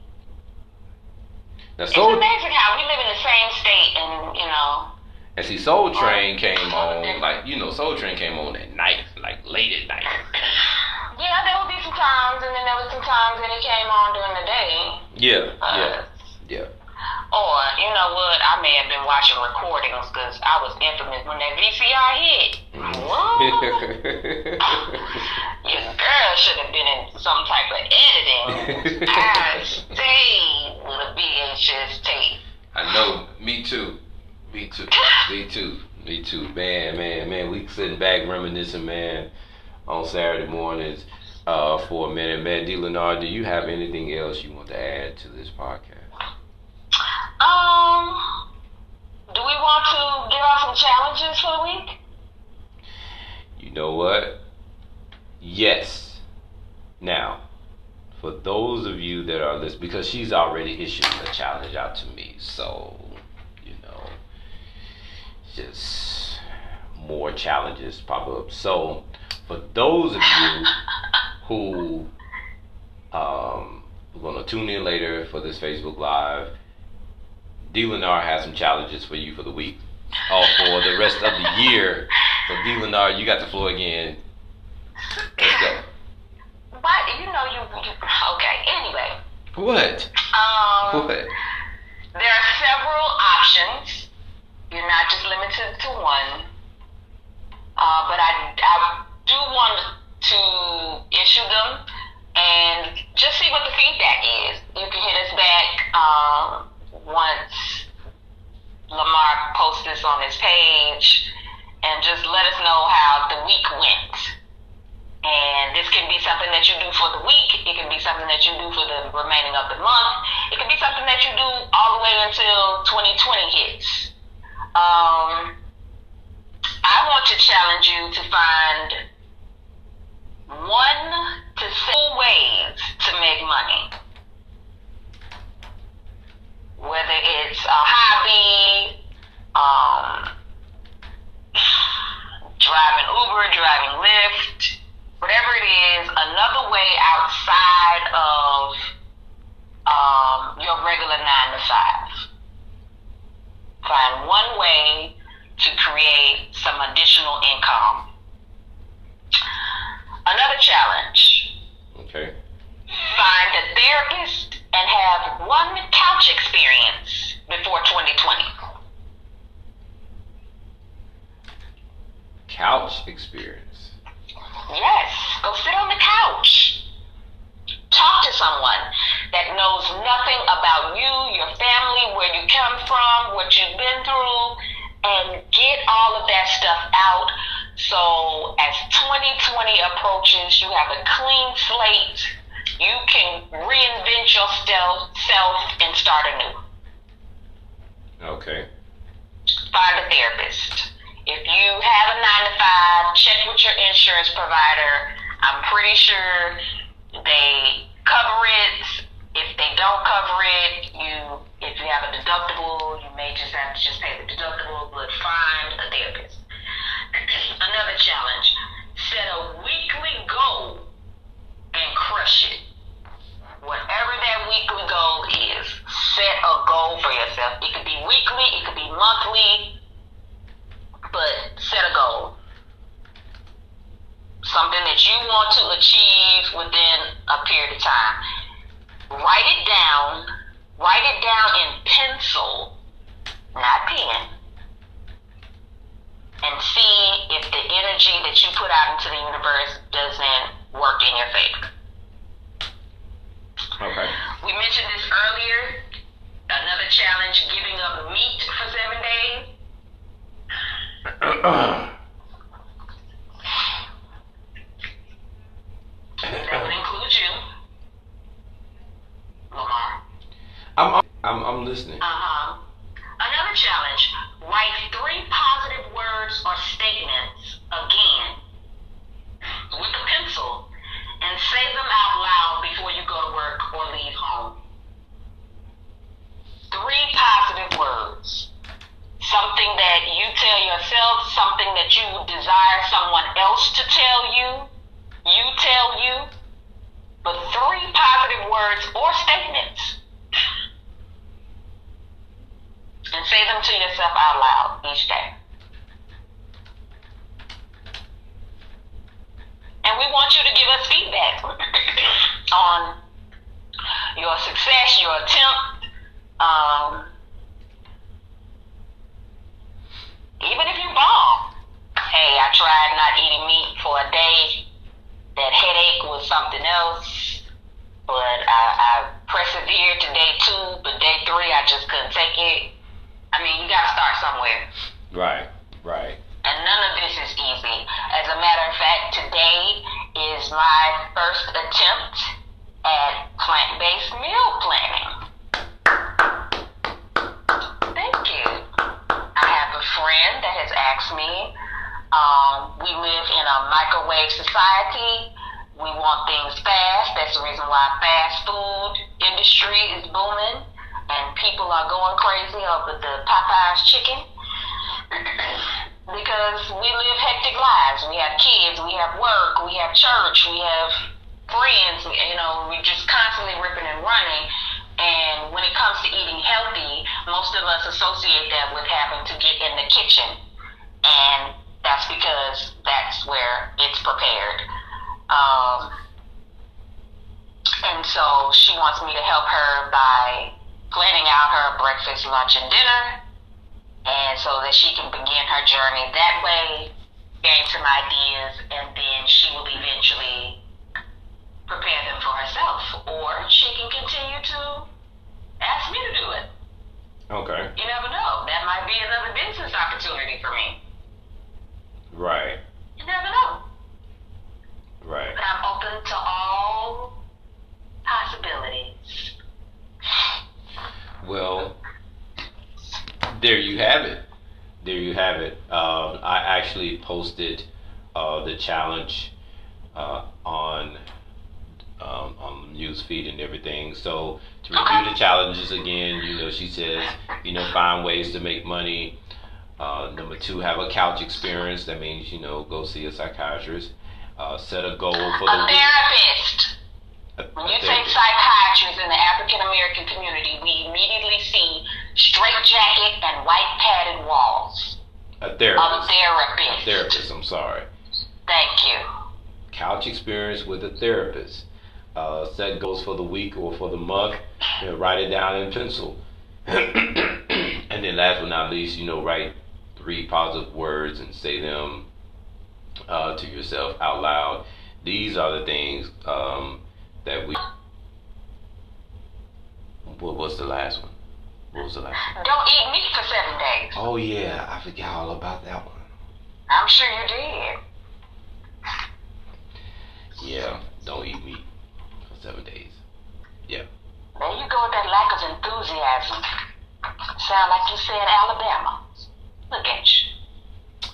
now, It's amazing how we live in the same state and, you know. And see, Soul Train came on, like, you know, Soul Train came on at night, like, late at night. Yeah, there would be some times, and then there was some times that it came on during the day. Yeah, Uh, yeah, yeah. Or, you know what, I may have been watching recordings because I was infamous when that VCR hit. What? Your girl should have been in some type of editing. I stayed with a VHS tape. I know. Me too. Me too. Me too. Me too. Man, man, man. We sitting back reminiscing, man, on Saturday mornings uh, for a minute. Man, D. Leonard, do you have anything else you want to add to this podcast? Um, do we want to give out some challenges for the week? You know what? Yes. Now, for those of you that are listening, because she's already issued a challenge out to me, so, just more challenges pop up. So, for those of you who um, are going to tune in later for this Facebook Live, D. Lenar has some challenges for you for the week. Oh, for the rest of the year. So, D. Lenar, you got the floor again. Let's go. But you know you, you okay. Anyway, What? um, What? there are several options. You're not just limited to one. Uh, but I, I do want to issue them and just see what the feedback is. You can hit us back um, once Lamar posts this on his page and just in your favor. Okay. We mentioned this earlier. Another challenge giving up meat for seven days. That would include you, Lamar. I'm, I'm I'm listening. And so she wants me to help her by planning out her breakfast, lunch, and dinner and so that she can begin her journey that way, gain some ideas, and then she will eventually prepare them for herself, or she can continue to ask me to do it. Okay. You never know. That might be another business opportunity for me. Right. You never know. Right. But I'm open to all possibilities. Well, there you have it. There you have it. Um, I actually posted uh, the challenge uh, on um, on the news feed and everything. So to review the challenges again, you know, she says, you know, find ways to make money. Uh, number two, have a couch experience. That means you know, go see a psychiatrist. Uh, set a goal for A the therapist. When you take psychiatrists in the African American community, we immediately see straight jacket and white padded walls. a therapist. A therapist. A therapist. I'm sorry. Thank you. couch experience with a therapist. uh, set goals for the week or for the month, you know, write it down in pencil. and then last but not least, you know, write three positive words and say them uh, to yourself out loud. These are the things um, that we. What was the last one? What was the last one? Don't eat meat for seven days. Oh yeah, I forgot all about that one. I'm sure you did. Yeah, don't eat meat for seven days. Yeah. There you go with that lack of enthusiasm. Sound like you said Alabama. Look at you.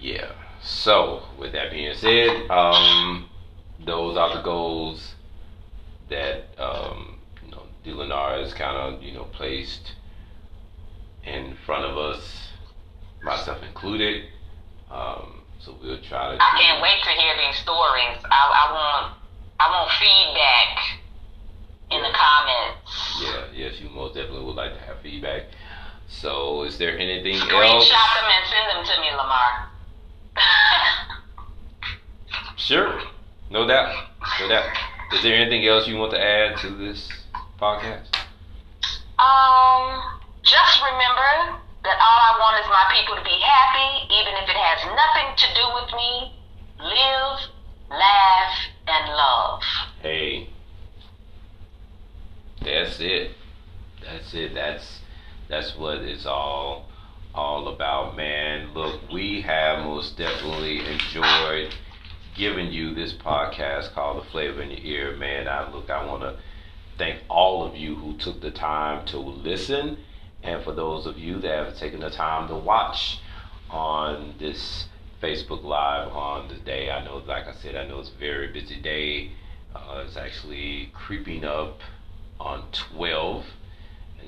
Yeah. So, with that being said, um, those are the goals that um, you know D. Lenar is kind of you know placed in front of us, myself included. Um, so we'll try to. I can't wait to hear these stories. I, I want I want feedback in the comments. Yeah, yes, you most definitely would like to have feedback. So, is there anything else? Screenshot them and send them to me, Lamar. Sure, no doubt, no doubt. Is there anything else you want to add to this podcast? um, just remember that all I want is my people to be happy, even if it has nothing to do with me. Live, laugh, and love. Hey, that's it. That's it. That's that's what it's all all about, man. Look, we have most definitely enjoyed giving you this podcast called The Flavor in Your Ear, man. I look, I want to thank all of you who took the time to listen, and for those of you that have taken the time to watch on this Facebook Live on the day. I know, like I said, I know it's a very busy day. Uh, it's actually creeping up on 12.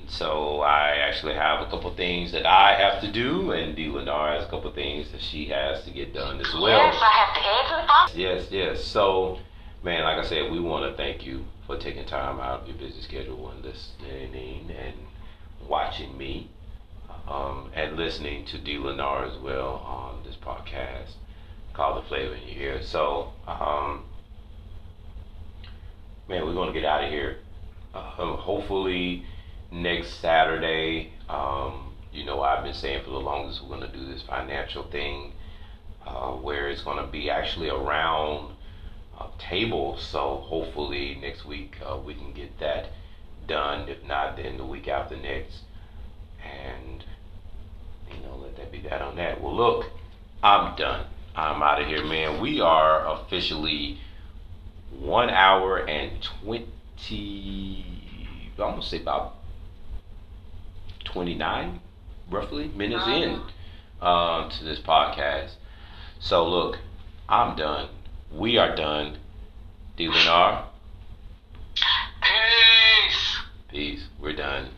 And so I actually have a couple things that I have to do, and D. Lenar has a couple things that she has to get done as well. Yes, I have to to the phone. Yes, yes. So, man, like I said, we want to thank you for taking time out of your busy schedule and listening and watching me um, and listening to D. Lenar as well on this podcast called The Flavor in Your Ear. So, um, man, we're going to get out of here. Uh, hopefully, next Saturday, um, you know, I've been saying for the longest we're going to do this financial thing uh, where it's going to be actually around uh, table. So hopefully next week uh, we can get that done. If not, then the week after next. And, you know, let that be that on that. Well, look, I'm done. I'm out of here, man. We are officially one hour and 20, I'm going to say about 29, roughly, minutes in um, to this podcast. So, look, I'm done. We are done. D. Lenar, Peace. peace. We're done.